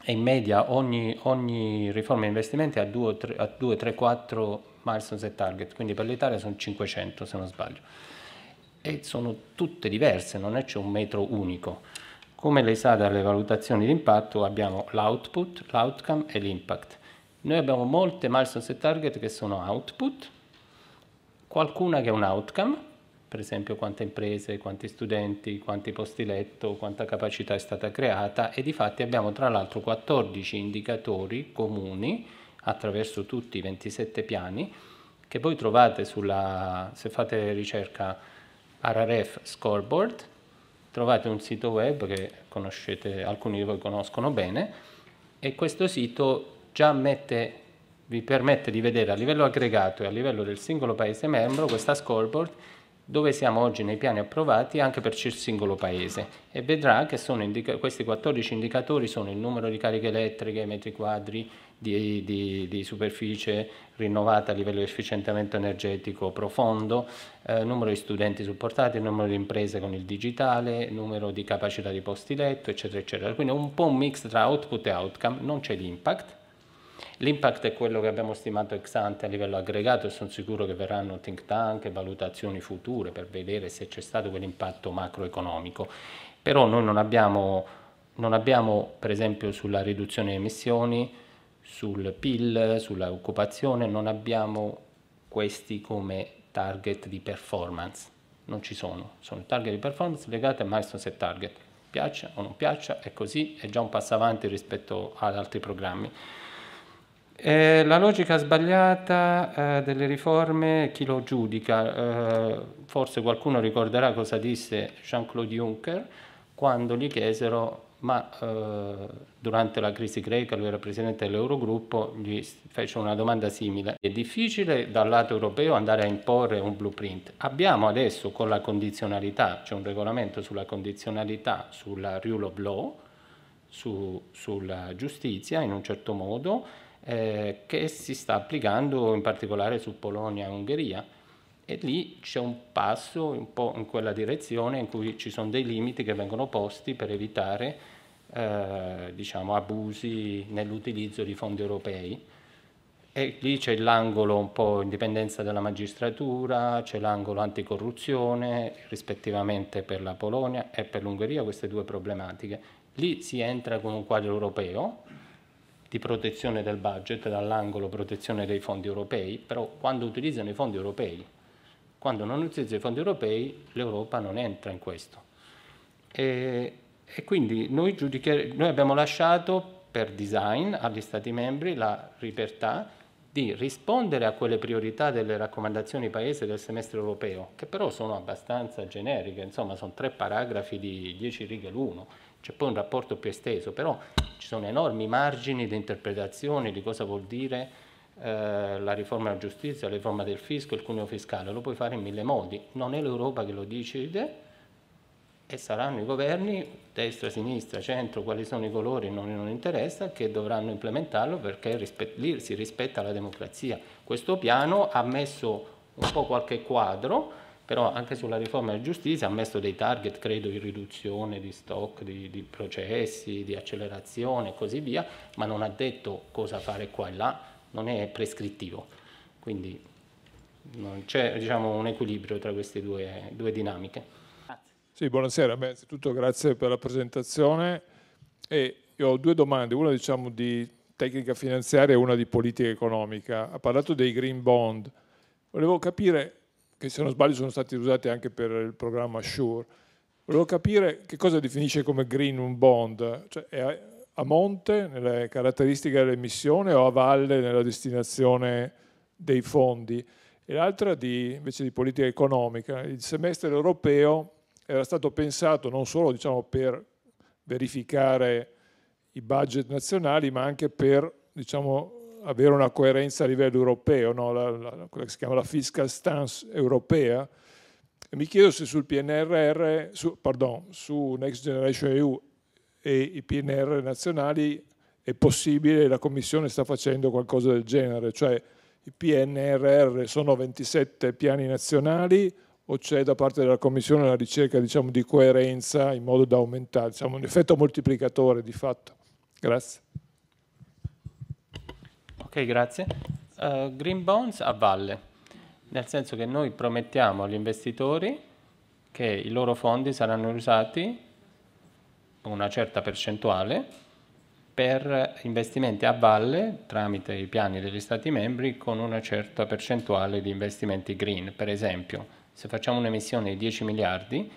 e in media ogni, ogni riforma di investimenti ha 2, 3, 4 milestones e target, quindi per l'Italia sono 500 se non sbaglio. E sono tutte diverse, non c'è un metro unico. Come lei sa dalle valutazioni di impatto abbiamo l'output, l'outcome e l'impact. Noi abbiamo molte milestones e target che sono output, qualcuna che è un outcome, per esempio quante imprese, quanti studenti, quanti posti letto, quanta capacità è stata creata e di fatti abbiamo tra l'altro 14 indicatori comuni attraverso tutti i 27 piani che voi trovate sulla, se fate ricerca RRF Scoreboard, trovate un sito web che conoscete, alcuni di voi conoscono bene e questo sito già mette, vi permette di vedere a livello aggregato e a livello del singolo paese membro questa scoreboard dove siamo oggi nei piani approvati anche per il singolo paese. E vedrà che questi 14 indicatori sono il numero di cariche elettriche, metri quadri di, di, di superficie rinnovata a livello di efficientamento energetico profondo, eh, numero di studenti supportati, numero di imprese con il digitale, numero di capacità di posti letto, eccetera, eccetera. Quindi un po' un mix tra output e outcome, non c'è l'impact, L'impact è quello che abbiamo stimato ex ante a livello aggregato e sono sicuro che verranno think tank e valutazioni future per vedere se c'è stato quell'impatto macroeconomico. Però noi non abbiamo, non abbiamo, per esempio, sulla riduzione di emissioni, sul PIL, sull'occupazione, non abbiamo questi come target di performance. Non ci sono, sono target di performance legati a milestone set target. Piaccia o non piaccia, è così, è già un passo avanti rispetto ad altri programmi. Eh, la logica sbagliata eh, delle riforme, chi lo giudica? Eh, forse qualcuno ricorderà cosa disse Jean-Claude Juncker quando gli chiesero, ma eh, durante la crisi greca, lui era presidente dell'Eurogruppo, gli fece una domanda simile. È difficile dal lato europeo andare a imporre un blueprint. Abbiamo adesso con la condizionalità, c'è un regolamento sulla condizionalità, sulla rule of law, su, sulla giustizia in un certo modo, eh, che si sta applicando in particolare su Polonia e Ungheria e lì c'è un passo un po' in quella direzione in cui ci sono dei limiti che vengono posti per evitare eh, diciamo, abusi nell'utilizzo di fondi europei e lì c'è l'angolo un po' indipendenza della magistratura, c'è l'angolo anticorruzione rispettivamente per la Polonia e per l'Ungheria, queste due problematiche. Lì si entra con un quadro europeo di protezione del budget dall'angolo protezione dei fondi europei, però quando utilizzano i fondi europei, quando non utilizzano i fondi europei l'Europa non entra in questo. E, e quindi noi, noi abbiamo lasciato per design agli Stati membri la libertà di rispondere a quelle priorità delle raccomandazioni paese del semestre europeo, che però sono abbastanza generiche, insomma sono tre paragrafi di dieci righe l'uno, c'è poi un rapporto più esteso, però ci sono enormi margini di interpretazione di cosa vuol dire eh, la riforma della giustizia, la riforma del fisco, il cuneo fiscale, lo puoi fare in mille modi, non è l'Europa che lo decide e saranno i governi, destra, sinistra, centro, quali sono i colori non, non interessa, che dovranno implementarlo perché rispet lì si rispetta la democrazia. Questo piano ha messo un po' qualche quadro, però anche sulla riforma della giustizia ha messo dei target, credo, di riduzione di stock, di, di processi, di accelerazione e così via, ma non ha detto cosa fare qua e là, non è prescrittivo. Quindi c'è diciamo, un equilibrio tra queste due, due dinamiche. Sì, buonasera, Beh, innanzitutto grazie per la presentazione e io ho due domande, una diciamo di tecnica finanziaria e una di politica economica. Ha parlato dei green bond, volevo capire che se non sbaglio sono stati usati anche per il programma Sure. Volevo capire che cosa definisce come green un bond, cioè è a monte nelle caratteristiche dell'emissione o a valle nella destinazione dei fondi. E l'altra invece di politica economica, il semestre europeo era stato pensato non solo diciamo, per verificare i budget nazionali, ma anche per diciamo, avere una coerenza a livello europeo, no? la, la, quella che si chiama la fiscal stance europea. E mi chiedo se sul PNRR, su, pardon, su Next Generation EU e i PNR nazionali è possibile, la Commissione sta facendo qualcosa del genere, cioè i PNRR sono 27 piani nazionali o c'è da parte della Commissione la ricerca diciamo, di coerenza in modo da aumentare, diciamo, un effetto moltiplicatore di fatto. Grazie. Ok, grazie. Uh, green bonds a valle, nel senso che noi promettiamo agli investitori che i loro fondi saranno usati una certa percentuale per investimenti a valle tramite i piani degli Stati membri con una certa percentuale di investimenti green. Per esempio, se facciamo un'emissione di 10 miliardi,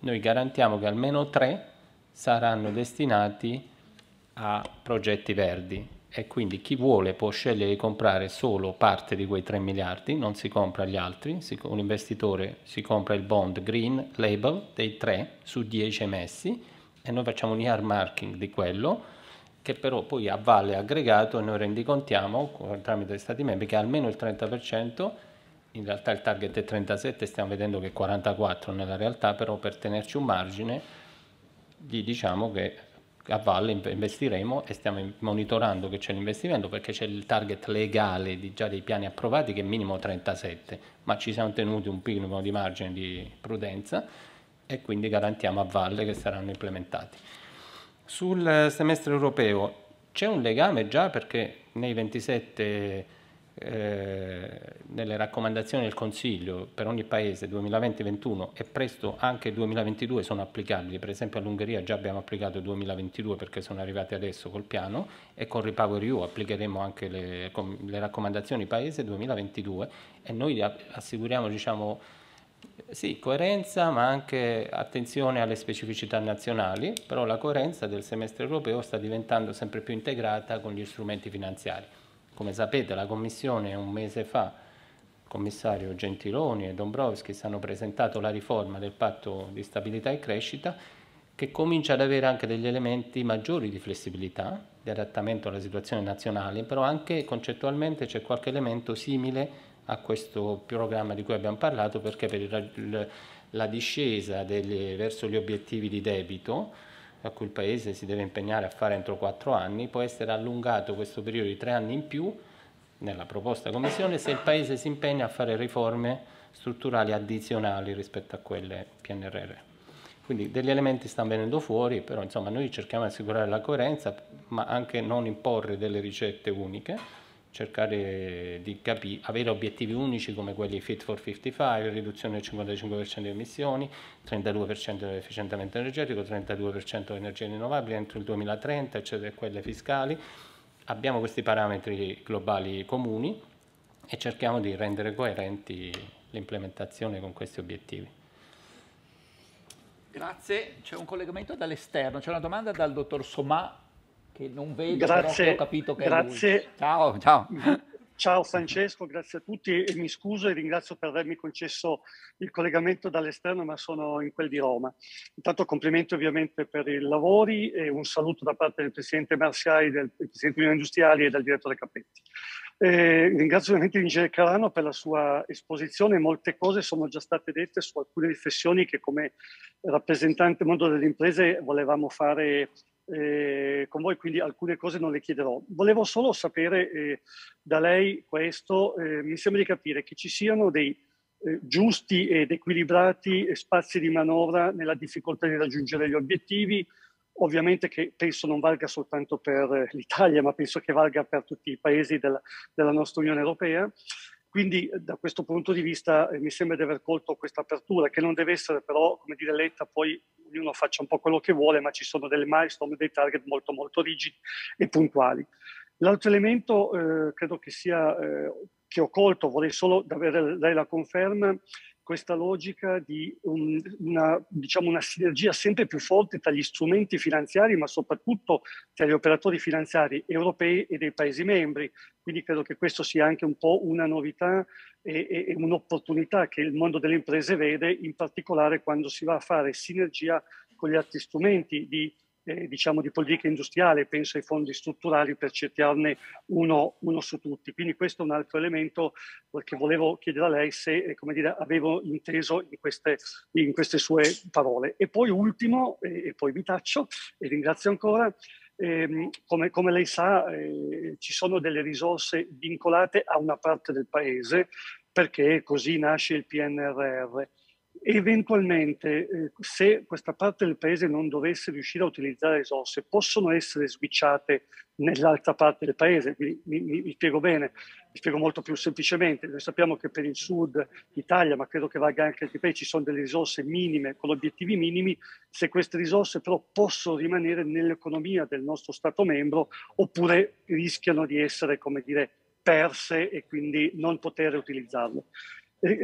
noi garantiamo che almeno 3 saranno destinati a progetti verdi. E quindi chi vuole può scegliere di comprare solo parte di quei 3 miliardi, non si compra gli altri, un investitore si compra il bond green label dei 3 su 10 emessi. E noi facciamo un year marking di quello che però poi a valle aggregato noi rendicontiamo tramite gli Stati membri che almeno il 30%, in realtà il target è 37, stiamo vedendo che è 44 nella realtà, però per tenerci un margine gli diciamo che a valle investiremo e stiamo monitorando che c'è l'investimento perché c'è il target legale di già dei piani approvati che è minimo 37, ma ci siamo tenuti un minimo di margine di prudenza e quindi garantiamo a valle che saranno implementati. Sul semestre europeo c'è un legame già perché nei 27 eh, nelle raccomandazioni del Consiglio per ogni paese 2020-2021 e presto anche 2022 sono applicabili, per esempio all'Ungheria già abbiamo applicato 2022 perché sono arrivati adesso col piano e con Repower EU applicheremo anche le, le raccomandazioni paese 2022 e noi assicuriamo diciamo, sì, coerenza ma anche attenzione alle specificità nazionali, però la coerenza del semestre europeo sta diventando sempre più integrata con gli strumenti finanziari. Come sapete la Commissione un mese fa, il commissario Gentiloni e Dombrovskis hanno presentato la riforma del patto di stabilità e crescita che comincia ad avere anche degli elementi maggiori di flessibilità, di adattamento alla situazione nazionale, però anche concettualmente c'è qualche elemento simile a questo programma di cui abbiamo parlato perché per il, la discesa degli, verso gli obiettivi di debito a cui il Paese si deve impegnare a fare entro quattro anni può essere allungato questo periodo di tre anni in più nella proposta Commissione se il Paese si impegna a fare riforme strutturali addizionali rispetto a quelle PNRR. Quindi degli elementi stanno venendo fuori, però insomma noi cerchiamo di assicurare la coerenza, ma anche non imporre delle ricette uniche, cercare di capire, avere obiettivi unici come quelli Fit for 55, riduzione del 55% di emissioni, 32% dell'efficientamento energetico, 32% di energie rinnovabili entro il 2030, eccetera, quelle fiscali. Abbiamo questi parametri globali comuni e cerchiamo di rendere coerenti l'implementazione con questi obiettivi. Grazie, c'è un collegamento dall'esterno, c'è una domanda dal dottor Somà che non vedo, grazie, ho capito che grazie. Ciao, ciao. *laughs* Ciao Francesco, grazie a tutti e mi scuso e ringrazio per avermi concesso il collegamento dall'esterno, ma sono in quel di Roma. Intanto complimenti ovviamente per i lavori e un saluto da parte del Presidente Marciai, del Presidente Unione Industriali e del Direttore Capetti. Eh, ringrazio ovviamente l'Ingegner Carano per la sua esposizione, molte cose sono già state dette su alcune riflessioni che come rappresentante mondo delle imprese volevamo fare eh, con voi, quindi alcune cose non le chiederò. Volevo solo sapere eh, da lei questo, eh, mi sembra di capire che ci siano dei eh, giusti ed equilibrati spazi di manovra nella difficoltà di raggiungere gli obiettivi, ovviamente che penso non valga soltanto per l'Italia, ma penso che valga per tutti i paesi della, della nostra Unione Europea. Quindi da questo punto di vista eh, mi sembra di aver colto questa apertura, che non deve essere però, come dire, letta poi ognuno faccia un po' quello che vuole, ma ci sono delle milestone, dei target molto molto rigidi e puntuali. L'altro elemento eh, credo che sia, eh, che ho colto, vorrei solo avere lei la conferma, questa logica di un, una, diciamo una sinergia sempre più forte tra gli strumenti finanziari, ma soprattutto tra gli operatori finanziari europei e dei Paesi membri. Quindi credo che questo sia anche un po' una novità e, e, e un'opportunità che il mondo delle imprese vede, in particolare quando si va a fare sinergia con gli altri strumenti di eh, diciamo di politica industriale, penso ai fondi strutturali per citarne uno, uno, su tutti. Quindi questo è un altro elemento che volevo chiedere a lei se eh, dire, avevo inteso in queste, in queste sue parole. E poi ultimo, eh, e poi vi taccio e ringrazio ancora, eh, come, come, lei sa eh, ci sono delle risorse vincolate a una parte del paese perché così nasce il PNRR eventualmente eh, se questa parte del paese non dovesse riuscire a utilizzare risorse possono essere switchate nell'altra parte del paese. Mi, mi, mi, spiego bene, mi spiego molto più semplicemente. Noi sappiamo che per il sud Italia, ma credo che valga anche altri paesi, ci sono delle risorse minime con obiettivi minimi. Se queste risorse però possono rimanere nell'economia del nostro Stato membro oppure rischiano di essere, come dire, perse e quindi non poter utilizzarle.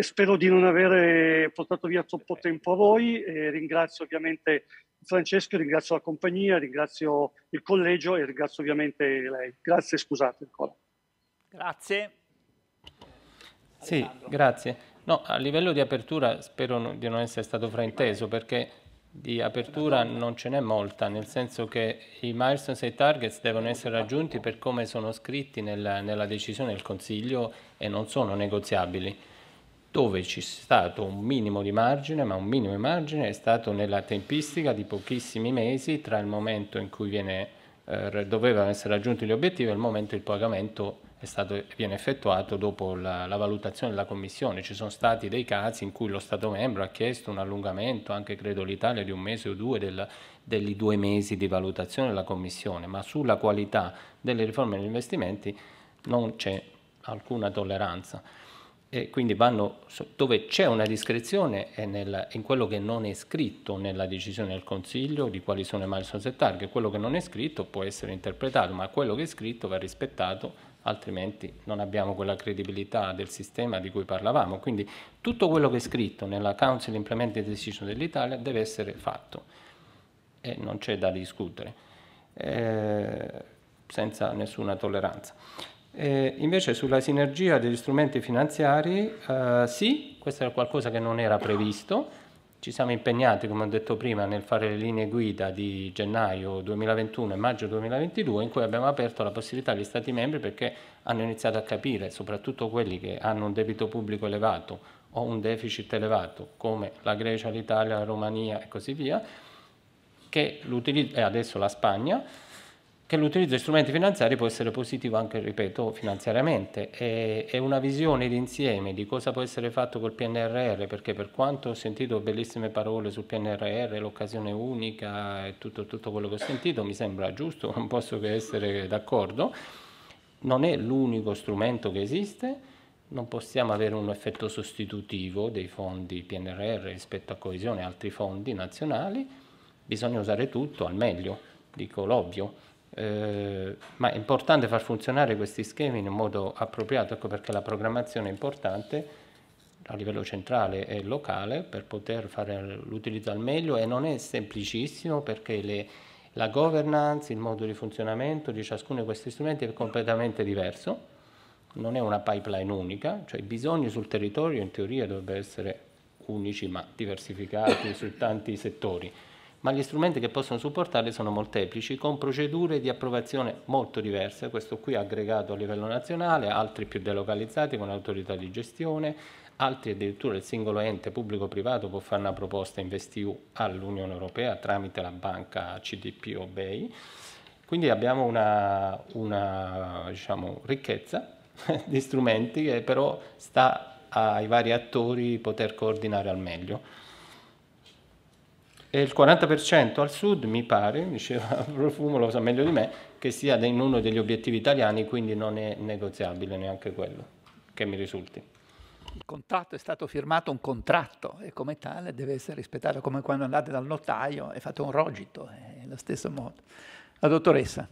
Spero di non aver portato via troppo tempo a voi. Eh, ringrazio ovviamente Francesco, ringrazio la compagnia, ringrazio il collegio e ringrazio ovviamente lei. Grazie, scusate ancora. Grazie. Sì, grazie. No, a livello di apertura spero di non essere stato frainteso perché di apertura non ce n'è molta, nel senso che i milestones e i targets devono essere raggiunti per come sono scritti nella, nella decisione del Consiglio e non sono negoziabili dove ci è stato un minimo di margine, ma un minimo di margine è stato nella tempistica di pochissimi mesi tra il momento in cui viene, eh, dovevano essere raggiunti gli obiettivi e il momento il pagamento stato, viene effettuato dopo la, la, valutazione della Commissione. Ci sono stati dei casi in cui lo Stato membro ha chiesto un allungamento, anche credo l'Italia, di un mese o due del, degli due mesi di valutazione della Commissione, ma sulla qualità delle riforme degli investimenti non c'è alcuna tolleranza e quindi vanno dove c'è una discrezione è nel, in quello che non è scritto nella decisione del Consiglio di quali sono i milestones e target, quello che non è scritto può essere interpretato, ma quello che è scritto va rispettato, altrimenti non abbiamo quella credibilità del sistema di cui parlavamo. Quindi tutto quello che è scritto nella Council Implementing Decision dell'Italia deve essere fatto e non c'è da discutere, eh, senza nessuna tolleranza. Eh, invece sulla sinergia degli strumenti finanziari, eh, sì, questo era qualcosa che non era previsto, ci siamo impegnati, come ho detto prima, nel fare le linee guida di gennaio 2021 e maggio 2022, in cui abbiamo aperto la possibilità agli Stati membri perché hanno iniziato a capire, soprattutto quelli che hanno un debito pubblico elevato o un deficit elevato, come la Grecia, l'Italia, la Romania e così via, che l'utilizzo, e adesso la Spagna, che l'utilizzo di strumenti finanziari può essere positivo anche, ripeto, finanziariamente. È, è, una visione d'insieme di cosa può essere fatto col PNRR, perché per quanto ho sentito bellissime parole sul PNRR, l'occasione unica e tutto, tutto quello che ho sentito, mi sembra giusto, *laughs* non posso che essere d'accordo, non è l'unico strumento che esiste, non possiamo avere un effetto sostitutivo dei fondi PNRR rispetto a coesione e altri fondi nazionali, bisogna usare tutto al meglio, dico l'ovvio eh, ma è importante far funzionare questi schemi in un modo appropriato, ecco perché la programmazione è importante a livello centrale e locale per poter fare l'utilizzo al meglio e non è semplicissimo perché le, la governance, il modo di funzionamento di ciascuno di questi strumenti è completamente diverso, non è una pipeline unica, cioè i bisogni sul territorio in teoria dovrebbero essere unici ma diversificati su tanti settori ma gli strumenti che possono supportarli sono molteplici, con procedure di approvazione molto diverse, questo qui aggregato a livello nazionale, altri più delocalizzati con autorità di gestione, altri addirittura il singolo ente pubblico-privato può fare una proposta InvestEU all'Unione Europea tramite la banca CDP o BEI. Quindi abbiamo una, una diciamo, ricchezza *laughs* di strumenti che però sta ai vari attori poter coordinare al meglio e il 40% al sud mi pare, diceva *laughs* Profumo lo sa meglio di me, che sia in uno degli obiettivi italiani, quindi non è negoziabile neanche quello, che mi risulti. Il contratto è stato firmato un contratto e come tale deve essere rispettato come quando andate dal notaio e fate un rogito, è lo stesso modo. La dottoressa.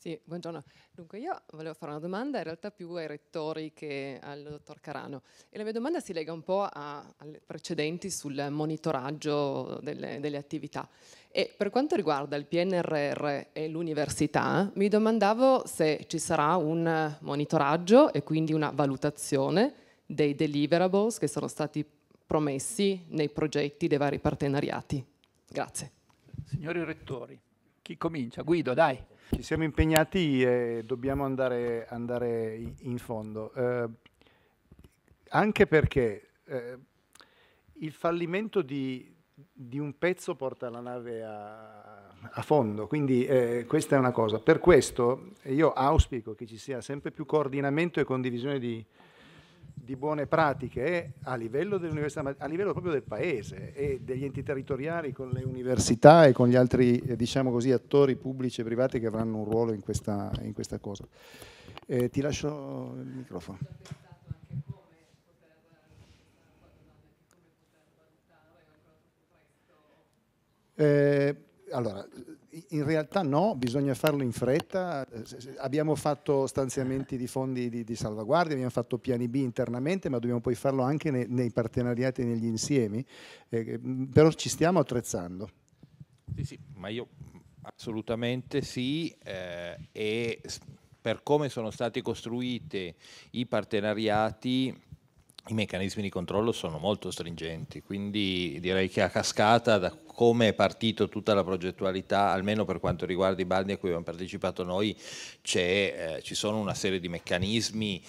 Sì, buongiorno. Dunque io volevo fare una domanda in realtà più ai rettori che al dottor Carano e la mia domanda si lega un po' alle precedenti sul monitoraggio delle, delle, attività. E per quanto riguarda il PNRR e l'università, mi domandavo se ci sarà un monitoraggio e quindi una valutazione dei deliverables che sono stati promessi nei progetti dei vari partenariati. Grazie. Signori rettori, chi comincia? Guido, dai. Ci siamo impegnati e dobbiamo andare, andare in fondo, eh, anche perché eh, il fallimento di, di, un pezzo porta la nave a, a fondo, quindi eh, questa è una cosa. Per questo io auspico che ci sia sempre più coordinamento e condivisione di, di buone pratiche a livello a livello proprio del paese e degli enti territoriali con le università e con gli altri eh, diciamo così, attori pubblici e privati che avranno un ruolo in questa, in questa cosa. Eh, ti lascio il microfono. Eh, allora, in realtà no, bisogna farlo in fretta. Abbiamo fatto stanziamenti di fondi di, di salvaguardia, abbiamo fatto piani B internamente, ma dobbiamo poi farlo anche nei, nei partenariati e negli insiemi. Eh, però ci stiamo attrezzando. Sì, sì, ma io assolutamente sì. Eh, e per come sono stati costruiti i partenariati i meccanismi di controllo sono molto stringenti, quindi direi che a cascata da come è partito tutta la progettualità, almeno per quanto riguarda i bandi a cui abbiamo partecipato noi, eh, ci sono una serie di meccanismi,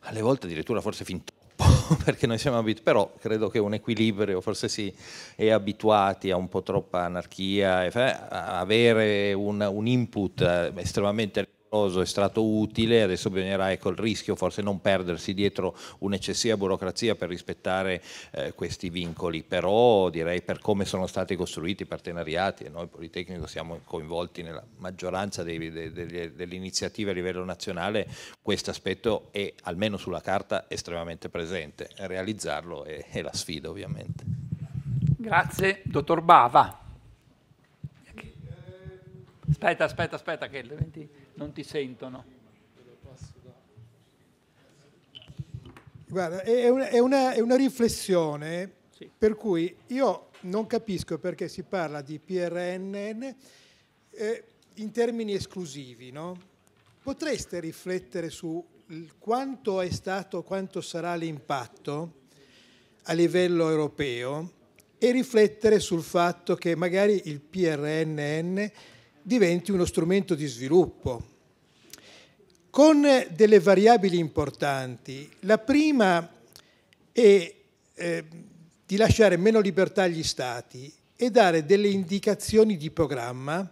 alle volte addirittura forse fin troppo, *laughs* perché noi siamo abituati, però credo che un equilibrio, forse si è abituati a un po' troppa anarchia, avere un, un input eh, estremamente è stato utile, adesso bisognerà ecco, il rischio forse non perdersi dietro un'eccessiva burocrazia per rispettare eh, questi vincoli, però direi per come sono stati costruiti i partenariati e noi Politecnico siamo coinvolti nella maggioranza dei, dei, delle, delle iniziative a livello nazionale, questo aspetto è almeno sulla carta estremamente presente, realizzarlo è, è la sfida ovviamente. Grazie, dottor Bava. Aspetta, aspetta, aspetta che non ti sentono. Guarda, è una, è una, è una riflessione sì. per cui io non capisco perché si parla di PRNN eh, in termini esclusivi. No? Potreste riflettere su quanto è stato, quanto sarà l'impatto a livello europeo e riflettere sul fatto che magari il PRNN diventi uno strumento di sviluppo con delle variabili importanti. La prima è eh, di lasciare meno libertà agli Stati e dare delle indicazioni di programma,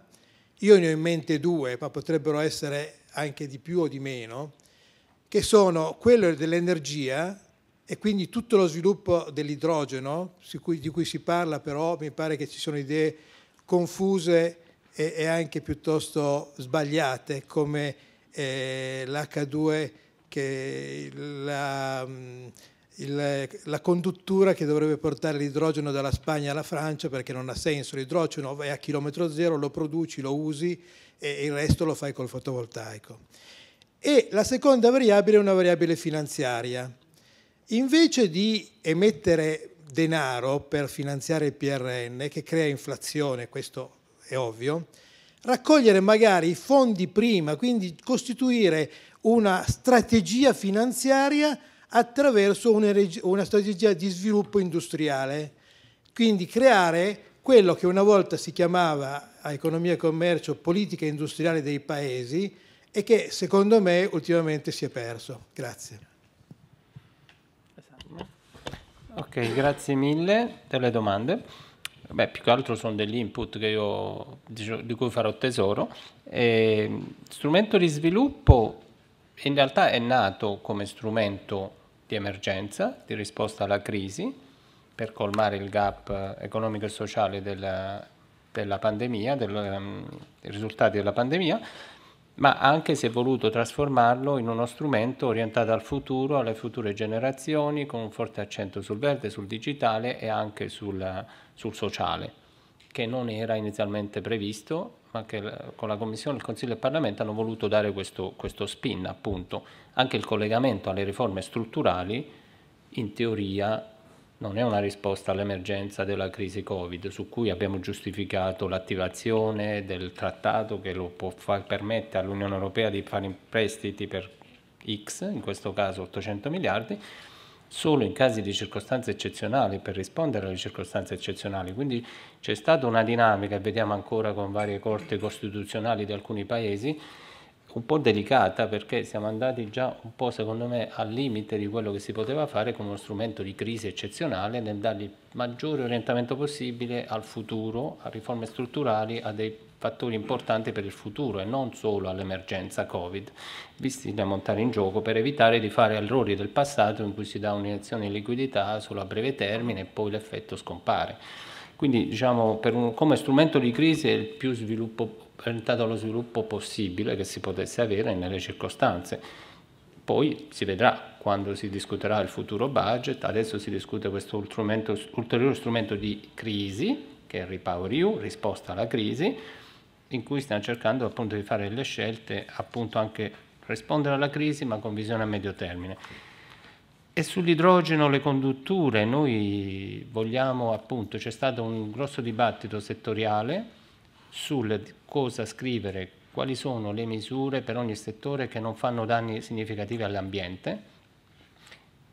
io ne ho in mente due, ma potrebbero essere anche di più o di meno, che sono quello dell'energia e quindi tutto lo sviluppo dell'idrogeno, di cui si parla però mi pare che ci sono idee confuse e, e anche piuttosto sbagliate come eh, l'H2 che la, mm, il, la conduttura che dovrebbe portare l'idrogeno dalla Spagna alla Francia perché non ha senso, l'idrogeno è a chilometro zero, lo produci, lo usi e il resto lo fai col fotovoltaico. E la seconda variabile è una variabile finanziaria. Invece di emettere denaro per finanziare il PRN, che crea inflazione, questo è ovvio, raccogliere magari i fondi prima, quindi costituire una strategia finanziaria attraverso una, strategia di sviluppo industriale, quindi creare quello che una volta si chiamava a economia e commercio politica industriale dei paesi e che secondo me ultimamente si è perso. Grazie. Ok, grazie mille delle domande. Beh, più che altro sono degli input io, di cui farò tesoro. E, strumento di sviluppo in realtà è nato come strumento di emergenza, di risposta alla crisi, per colmare il gap economico e sociale della, della pandemia, del, dei risultati della pandemia, ma anche si è voluto trasformarlo in uno strumento orientato al futuro, alle future generazioni, con un forte accento sul verde, sul digitale e anche sul, sul sociale, che non era inizialmente previsto, ma che con la Commissione, il Consiglio e il Parlamento hanno voluto dare questo, questo spin, appunto. Anche il collegamento alle riforme strutturali, in teoria, non è una risposta all'emergenza della crisi Covid, su cui abbiamo giustificato l'attivazione del trattato che lo può far, permette all'Unione Europea di fare prestiti per X, in questo caso 800 miliardi, solo in casi di circostanze eccezionali, per rispondere alle circostanze eccezionali. Quindi c'è stata una dinamica, vediamo ancora con varie corti costituzionali di alcuni paesi, un po' delicata perché siamo andati già un po' secondo me al limite di quello che si poteva fare con uno strumento di crisi eccezionale nel dargli maggiore orientamento possibile al futuro, a riforme strutturali, a dei fattori importanti per il futuro e non solo all'emergenza Covid, visti da montare in gioco per evitare di fare errori del passato in cui si dà un'iniezione di liquidità solo a breve termine e poi l'effetto scompare. Quindi diciamo, un, come strumento di crisi è il più sviluppo, orientato allo sviluppo possibile che si potesse avere nelle circostanze. Poi si vedrà quando si discuterà il futuro budget, adesso si discute questo strumento, ulteriore strumento di crisi, che è il Repower EU, risposta alla crisi, in cui stiamo cercando appunto di fare delle scelte, appunto anche rispondere alla crisi ma con visione a medio termine. E sull'idrogeno, le condutture, noi vogliamo appunto, c'è stato un grosso dibattito settoriale sul cosa scrivere, quali sono le misure per ogni settore che non fanno danni significativi all'ambiente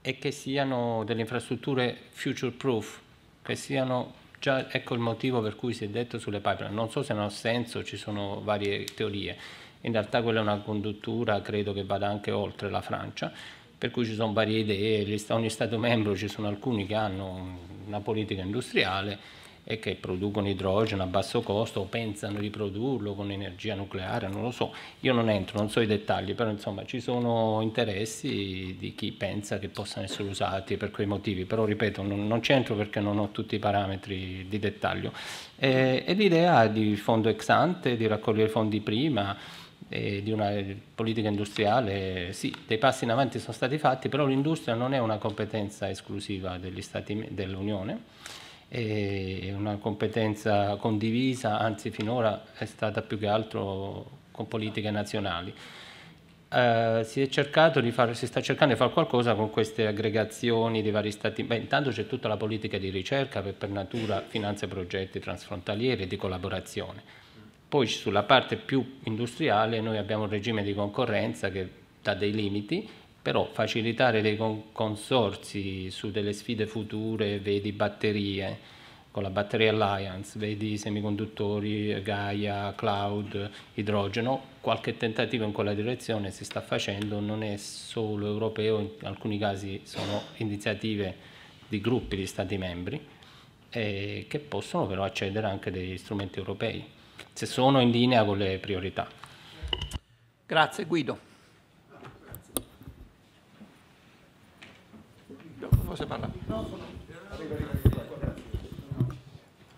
e che siano delle infrastrutture future proof, che siano già ecco il motivo per cui si è detto sulle pipeline. Non so se non ha senso, ci sono varie teorie. In realtà quella è una conduttura, credo che vada anche oltre la Francia, per cui ci sono varie idee, ogni Stato membro ci sono alcuni che hanno una politica industriale e che producono idrogeno a basso costo o pensano di produrlo con energia nucleare, non lo so. Io non entro, non so i dettagli, però insomma ci sono interessi di chi pensa che possano essere usati per quei motivi, però ripeto, non, non c'entro perché non ho tutti i parametri di dettaglio. E, e l'idea di fondo ex ante, di raccogliere fondi prima, di una politica industriale, sì, dei passi in avanti sono stati fatti, però l'industria non è una competenza esclusiva dell'Unione è una competenza condivisa, anzi finora è stata più che altro con politiche nazionali. Uh, si, fare, si, sta cercando di fare qualcosa con queste aggregazioni di vari stati. Beh, intanto c'è tutta la politica di ricerca che per natura finanzia progetti transfrontalieri e di collaborazione. Poi sulla parte più industriale noi abbiamo un regime di concorrenza che dà dei limiti però facilitare dei consorsi su delle sfide future, vedi batterie, con la Battery Alliance, vedi semiconduttori, Gaia, cloud, idrogeno, qualche tentativo in quella direzione si sta facendo, non è solo europeo, in alcuni casi sono iniziative di gruppi di Stati membri eh, che possono però accedere anche degli strumenti europei, se sono in linea con le priorità. Grazie Guido. Forse parla.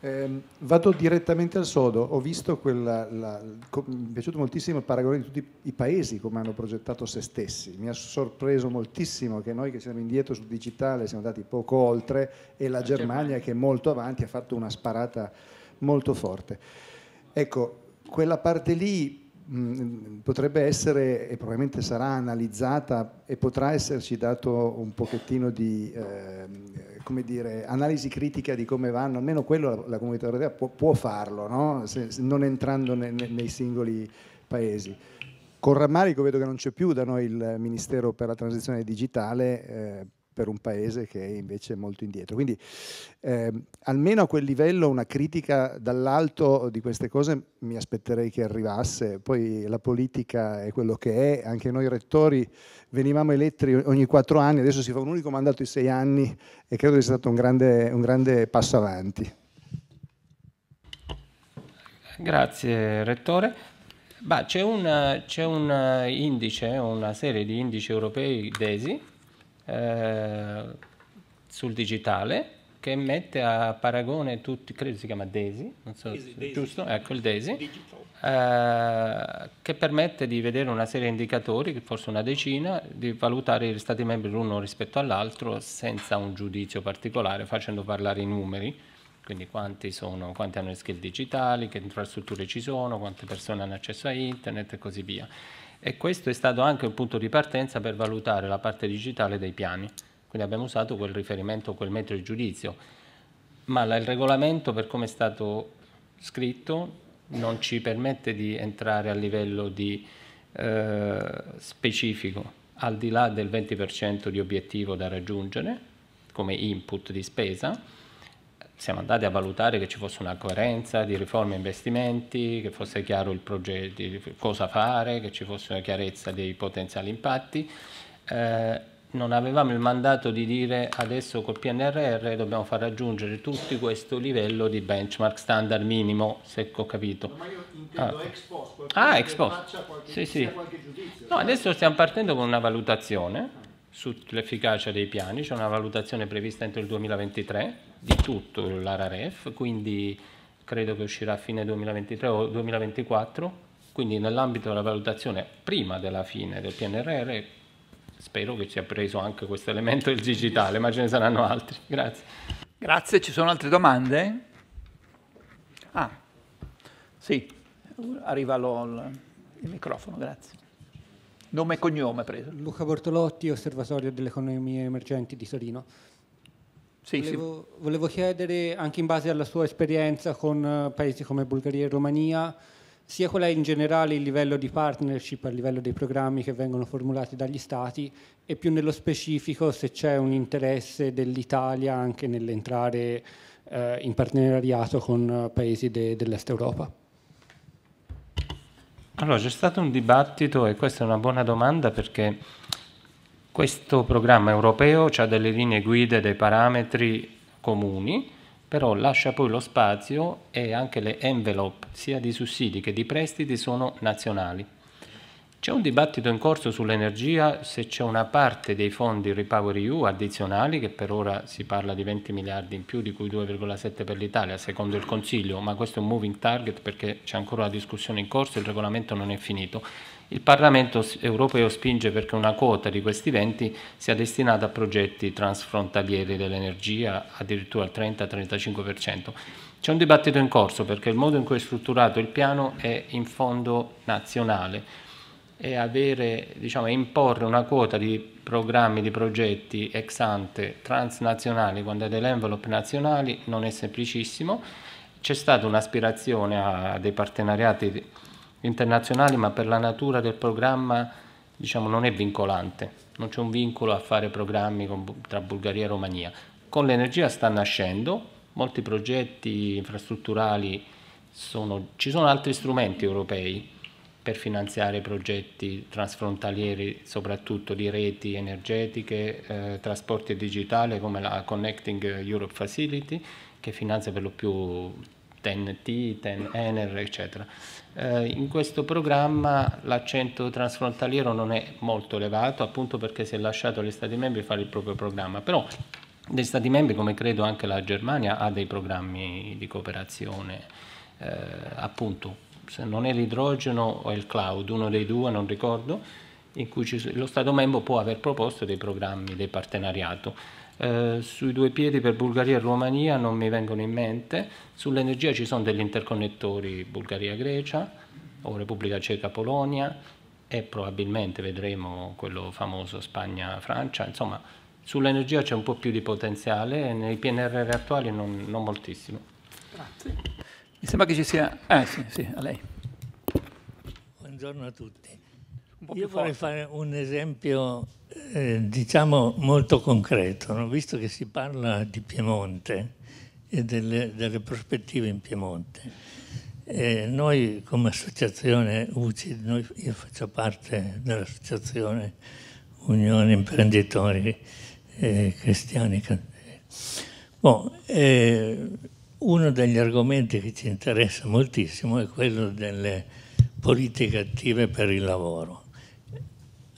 Eh, vado direttamente al sodo, ho visto quella, la, mi è piaciuto moltissimo il paragone di tutti i paesi come hanno progettato se stessi, mi ha sorpreso moltissimo che noi che siamo indietro sul digitale siamo andati poco oltre e la Germania. che è molto avanti ha fatto una sparata molto forte. Ecco, quella parte lì potrebbe essere e probabilmente sarà analizzata e potrà esserci dato un pochettino di eh, dire, analisi critica di come vanno, almeno quello la, la comunità europea può, può farlo, no? se, se non entrando ne, ne, nei singoli paesi. Con rammarico vedo che non c'è più da noi il Ministero per la transizione digitale, eh, per un paese che è invece molto indietro. Quindi eh, almeno a quel livello una critica dall'alto di queste cose mi aspetterei che arrivasse, poi la politica è quello che è, anche noi rettori venivamo eletti ogni quattro anni, adesso si fa un unico mandato di sei anni e credo sia stato un grande, un grande passo avanti. Grazie Rettore. c'è, un, c'è un indice, una serie di indici europei DESI eh, sul digitale che mette a paragone tutti, credo si chiama DESI, non so, Daisy, giusto? Daisy. Ecco il DESI, eh, che permette di vedere una serie di indicatori, forse una decina, di valutare gli Stati membri l'uno rispetto all'altro senza un giudizio particolare, facendo parlare i numeri, quindi quanti, sono, quanti hanno le skill digitali, che infrastrutture ci sono, quante persone hanno accesso a internet e così via e questo è stato anche un punto di partenza per valutare la parte digitale dei piani. Quindi abbiamo usato quel riferimento, quel metro di giudizio, ma il regolamento per come è stato scritto non ci permette di entrare a livello di, eh, specifico, al di là del 20% di obiettivo da raggiungere come input di spesa, siamo andati a valutare che ci fosse una coerenza di riforme e investimenti, che fosse chiaro il progetto, cosa fare, che ci fosse una chiarezza dei potenziali impatti. Eh, non avevamo il mandato di dire adesso col PNRR dobbiamo far raggiungere tutti questo livello di benchmark standard minimo, se ho capito. Ma io intendo ah. ex post, ah, ex post. Qualche, sì, sì. No, adesso stiamo partendo con una valutazione sull'efficacia dei piani, c'è una valutazione prevista entro il 2023 di tutto l'ARAREF, quindi credo che uscirà a fine 2023 o 2024, quindi nell'ambito della valutazione prima della fine del PNRR spero che sia preso anche questo elemento del digitale, ma ce ne saranno altri. Grazie. Grazie, ci sono altre domande? Ah, sì, arriva il microfono, grazie. Nome e cognome preso. Luca Bortolotti, Osservatorio delle Economie Emergenti di Torino. Sì, volevo, sì. volevo, chiedere, anche in base alla sua esperienza con eh, paesi come Bulgaria e Romania, sia qual è in generale il livello di partnership a livello dei programmi che vengono formulati dagli Stati e più nello specifico se c'è un interesse dell'Italia anche nell'entrare eh, in partenariato con eh, paesi de, dell'Est Europa. Allora, c'è stato un dibattito e questa è una buona domanda perché questo programma europeo ha delle linee guida, dei parametri comuni, però lascia poi lo spazio e anche le envelope, sia di sussidi che di prestiti, sono nazionali. C'è un dibattito in corso sull'energia se c'è una parte dei fondi Repower EU addizionali, che per ora si parla di 20 miliardi in più, di cui 2,7 per l'Italia, secondo il Consiglio, ma questo è un moving target perché c'è ancora la discussione in corso, il regolamento non è finito il Parlamento europeo spinge perché una quota di questi 20 sia destinata a progetti transfrontalieri dell'energia, addirittura al 30-35%. C'è un dibattito in corso perché il modo in cui è strutturato il piano è in fondo nazionale e avere, diciamo, imporre una quota di programmi, di progetti ex ante transnazionali quando è delle envelope nazionali non è semplicissimo. C'è stata un'aspirazione a dei partenariati internazionali, ma per la natura del programma diciamo, non è vincolante, non c'è un vincolo a fare programmi con, tra Bulgaria e Romania. Con l'energia sta nascendo, molti progetti infrastrutturali, sono, ci sono altri strumenti europei per finanziare progetti transfrontalieri, soprattutto di reti energetiche, eh, trasporti digitale, come la Connecting Europe Facility, che finanzia per lo più TEN-T, TEN-Ener, eccetera. Eh, in questo programma l'accento transfrontaliero non è molto elevato, appunto perché si è lasciato agli Stati membri fare il proprio programma, però degli Stati membri, come credo anche la Germania, ha dei programmi di cooperazione, eh, appunto, se non è l'idrogeno o il cloud, uno dei due, non ricordo, in cui ci, lo Stato membro può aver proposto dei programmi, dei partenariato. Eh, sui due piedi per Bulgaria e Romania non mi vengono in mente, sull'energia ci sono degli interconnettori Bulgaria-Grecia o Repubblica Ceca-Polonia e probabilmente vedremo quello famoso Spagna-Francia, insomma sull'energia c'è un po' più di potenziale, nei PNRR attuali non, non moltissimo. Grazie. Mi sembra che ci sia... Ah sì, sì, a lei. Buongiorno a tutti. Io vorrei fare un esempio eh, diciamo molto concreto, no? visto che si parla di Piemonte e delle, delle prospettive in Piemonte. Eh, noi come associazione UCI, noi, io faccio parte dell'associazione Unione Imprenditori eh, Cristiani. Bon, eh, uno degli argomenti che ci interessa moltissimo è quello delle politiche attive per il lavoro.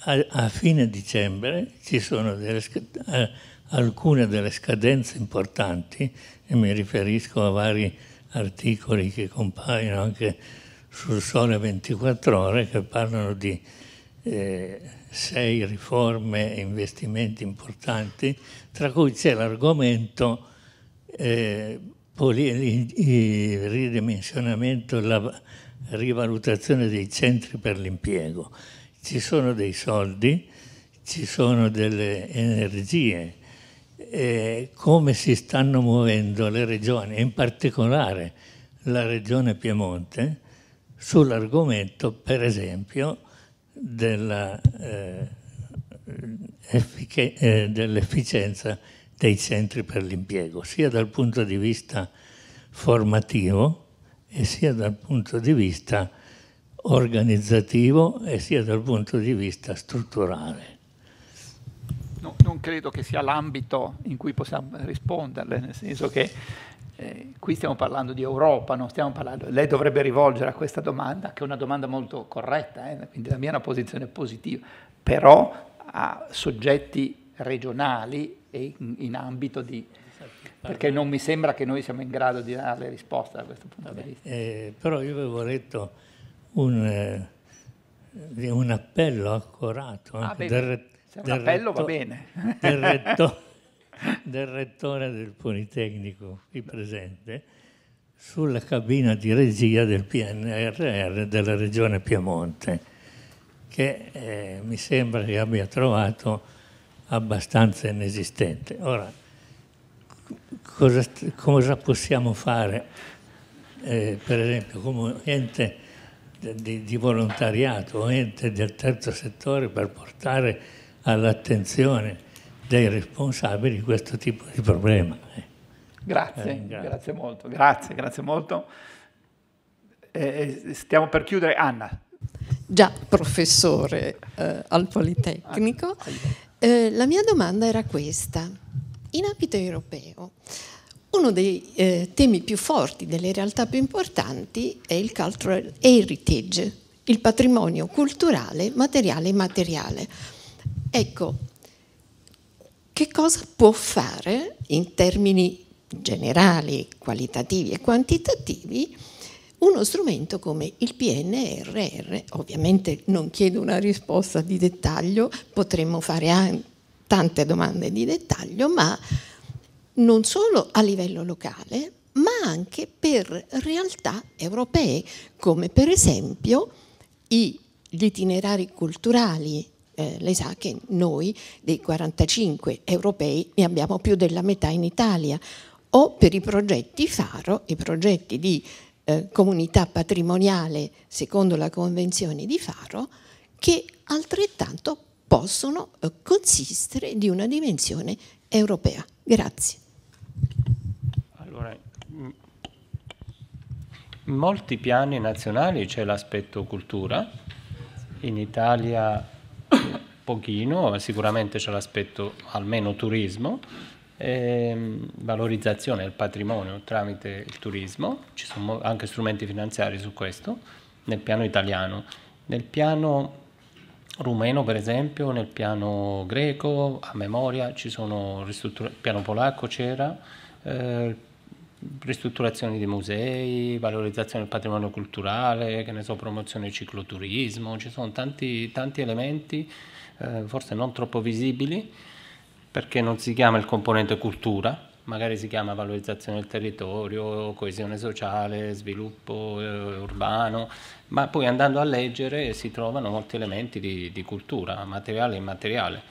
A, a fine dicembre ci sono delle, eh, alcune delle scadenze importanti e mi riferisco a vari articoli che compaiono anche sul Sole 24 Ore che parlano di eh, sei riforme e investimenti importanti, tra cui c'è l'argomento eh, il ridimensionamento, la rivalutazione dei centri per l'impiego. Ci sono dei soldi, ci sono delle energie, e come si stanno muovendo le regioni, in particolare la regione Piemonte, sull'argomento, per esempio, eh, eh, dell'efficienza dei centri per l'impiego, sia dal punto di vista formativo e sia dal punto di vista organizzativo e sia dal punto di vista strutturale. No, non credo che sia l'ambito in cui possiamo risponderle, nel senso che eh, qui stiamo parlando di Europa, non stiamo parlando... Lei dovrebbe rivolgere a questa domanda, che è una domanda molto corretta, eh, quindi la mia è una posizione positiva, però a soggetti regionali e in, in ambito di... perché non mi sembra che noi siamo in grado di dare risposte da questo punto Vabbè, di vista. Eh, però io avevo letto un, eh, un appello accorato Ah, anche bene. del, un del appello va retto- bene. del, *laughs* retto- del rettore del Politecnico qui presente sulla cabina di regia del PNRR della Regione Piemonte, che eh, mi sembra che abbia trovato abbastanza inesistente. Ora, cosa, cosa possiamo fare, eh, per esempio, come ente di, di volontariato o ente del terzo settore per portare all'attenzione dei responsabili questo tipo di problema? Grazie, Eh, grazie. grazie molto, grazie, grazie molto. Eh, stiamo per chiudere, Anna. già professore eh, al Politecnico, eh, la mia domanda era questa. In ambito europeo, uno dei eh, temi più forti, delle realtà più importanti è il cultural heritage, il patrimonio culturale, materiale e immateriale. Ecco, che cosa può fare in termini generali, qualitativi e quantitativi uno strumento come il PNRR, ovviamente non chiedo una risposta di dettaglio, potremmo fare an- tante domande di dettaglio, ma non solo a livello locale, ma anche per realtà europee, come per esempio gli itinerari culturali. Eh, lei sa che noi dei 45 europei ne abbiamo più della metà in Italia, o per i progetti Faro, i progetti di eh, comunità patrimoniale secondo la Convenzione di Faro, che altrettanto possono eh, consistere di una dimensione europea. Grazie. Allora, in molti piani nazionali c'è l'aspetto cultura, in Italia *coughs* pochino, sicuramente c'è l'aspetto almeno turismo, ehm, valorizzazione del patrimonio tramite il turismo, ci sono anche strumenti finanziari su questo, nel piano italiano. Nel piano rumeno, per esempio, nel piano greco, a memoria, ci sono ristruttura- piano polacco c'era, eh, ristrutturazioni di musei, valorizzazione del patrimonio culturale, che ne so, promozione del cicloturismo, ci sono tanti, tanti elementi, eh, forse non troppo visibili, perché non si chiama il componente cultura, magari si chiama valorizzazione del territorio, coesione sociale, sviluppo eh, urbano, ma poi andando a leggere si trovano molti elementi di, di cultura, materiale e immateriale.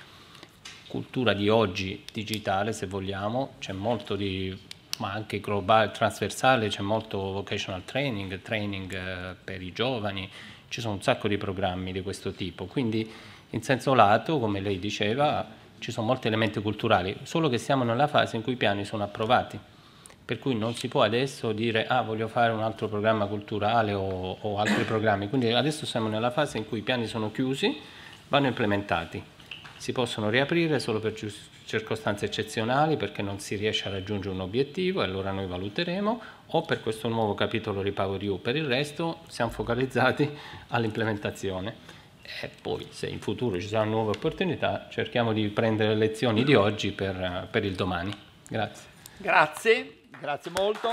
Cultura di oggi, digitale se vogliamo, c'è molto di ma anche globale, trasversale, c'è molto vocational training, training eh, per i giovani, ci sono un sacco di programmi di questo tipo, quindi in senso lato, come lei diceva, ci sono molti elementi culturali, solo che siamo nella fase in cui i piani sono approvati, per cui non si può adesso dire ah voglio fare un altro programma culturale o, o altri programmi, quindi adesso siamo nella fase in cui i piani sono chiusi, vanno implementati, si possono riaprire solo per circostanze eccezionali perché non si riesce a raggiungere un obiettivo e allora noi valuteremo o per questo nuovo capitolo Repower You, per il resto siamo focalizzati *laughs* all'implementazione e poi se in futuro ci saranno nuove opportunità cerchiamo di prendere le lezioni di oggi per, per il domani. Grazie. Grazie, grazie molto.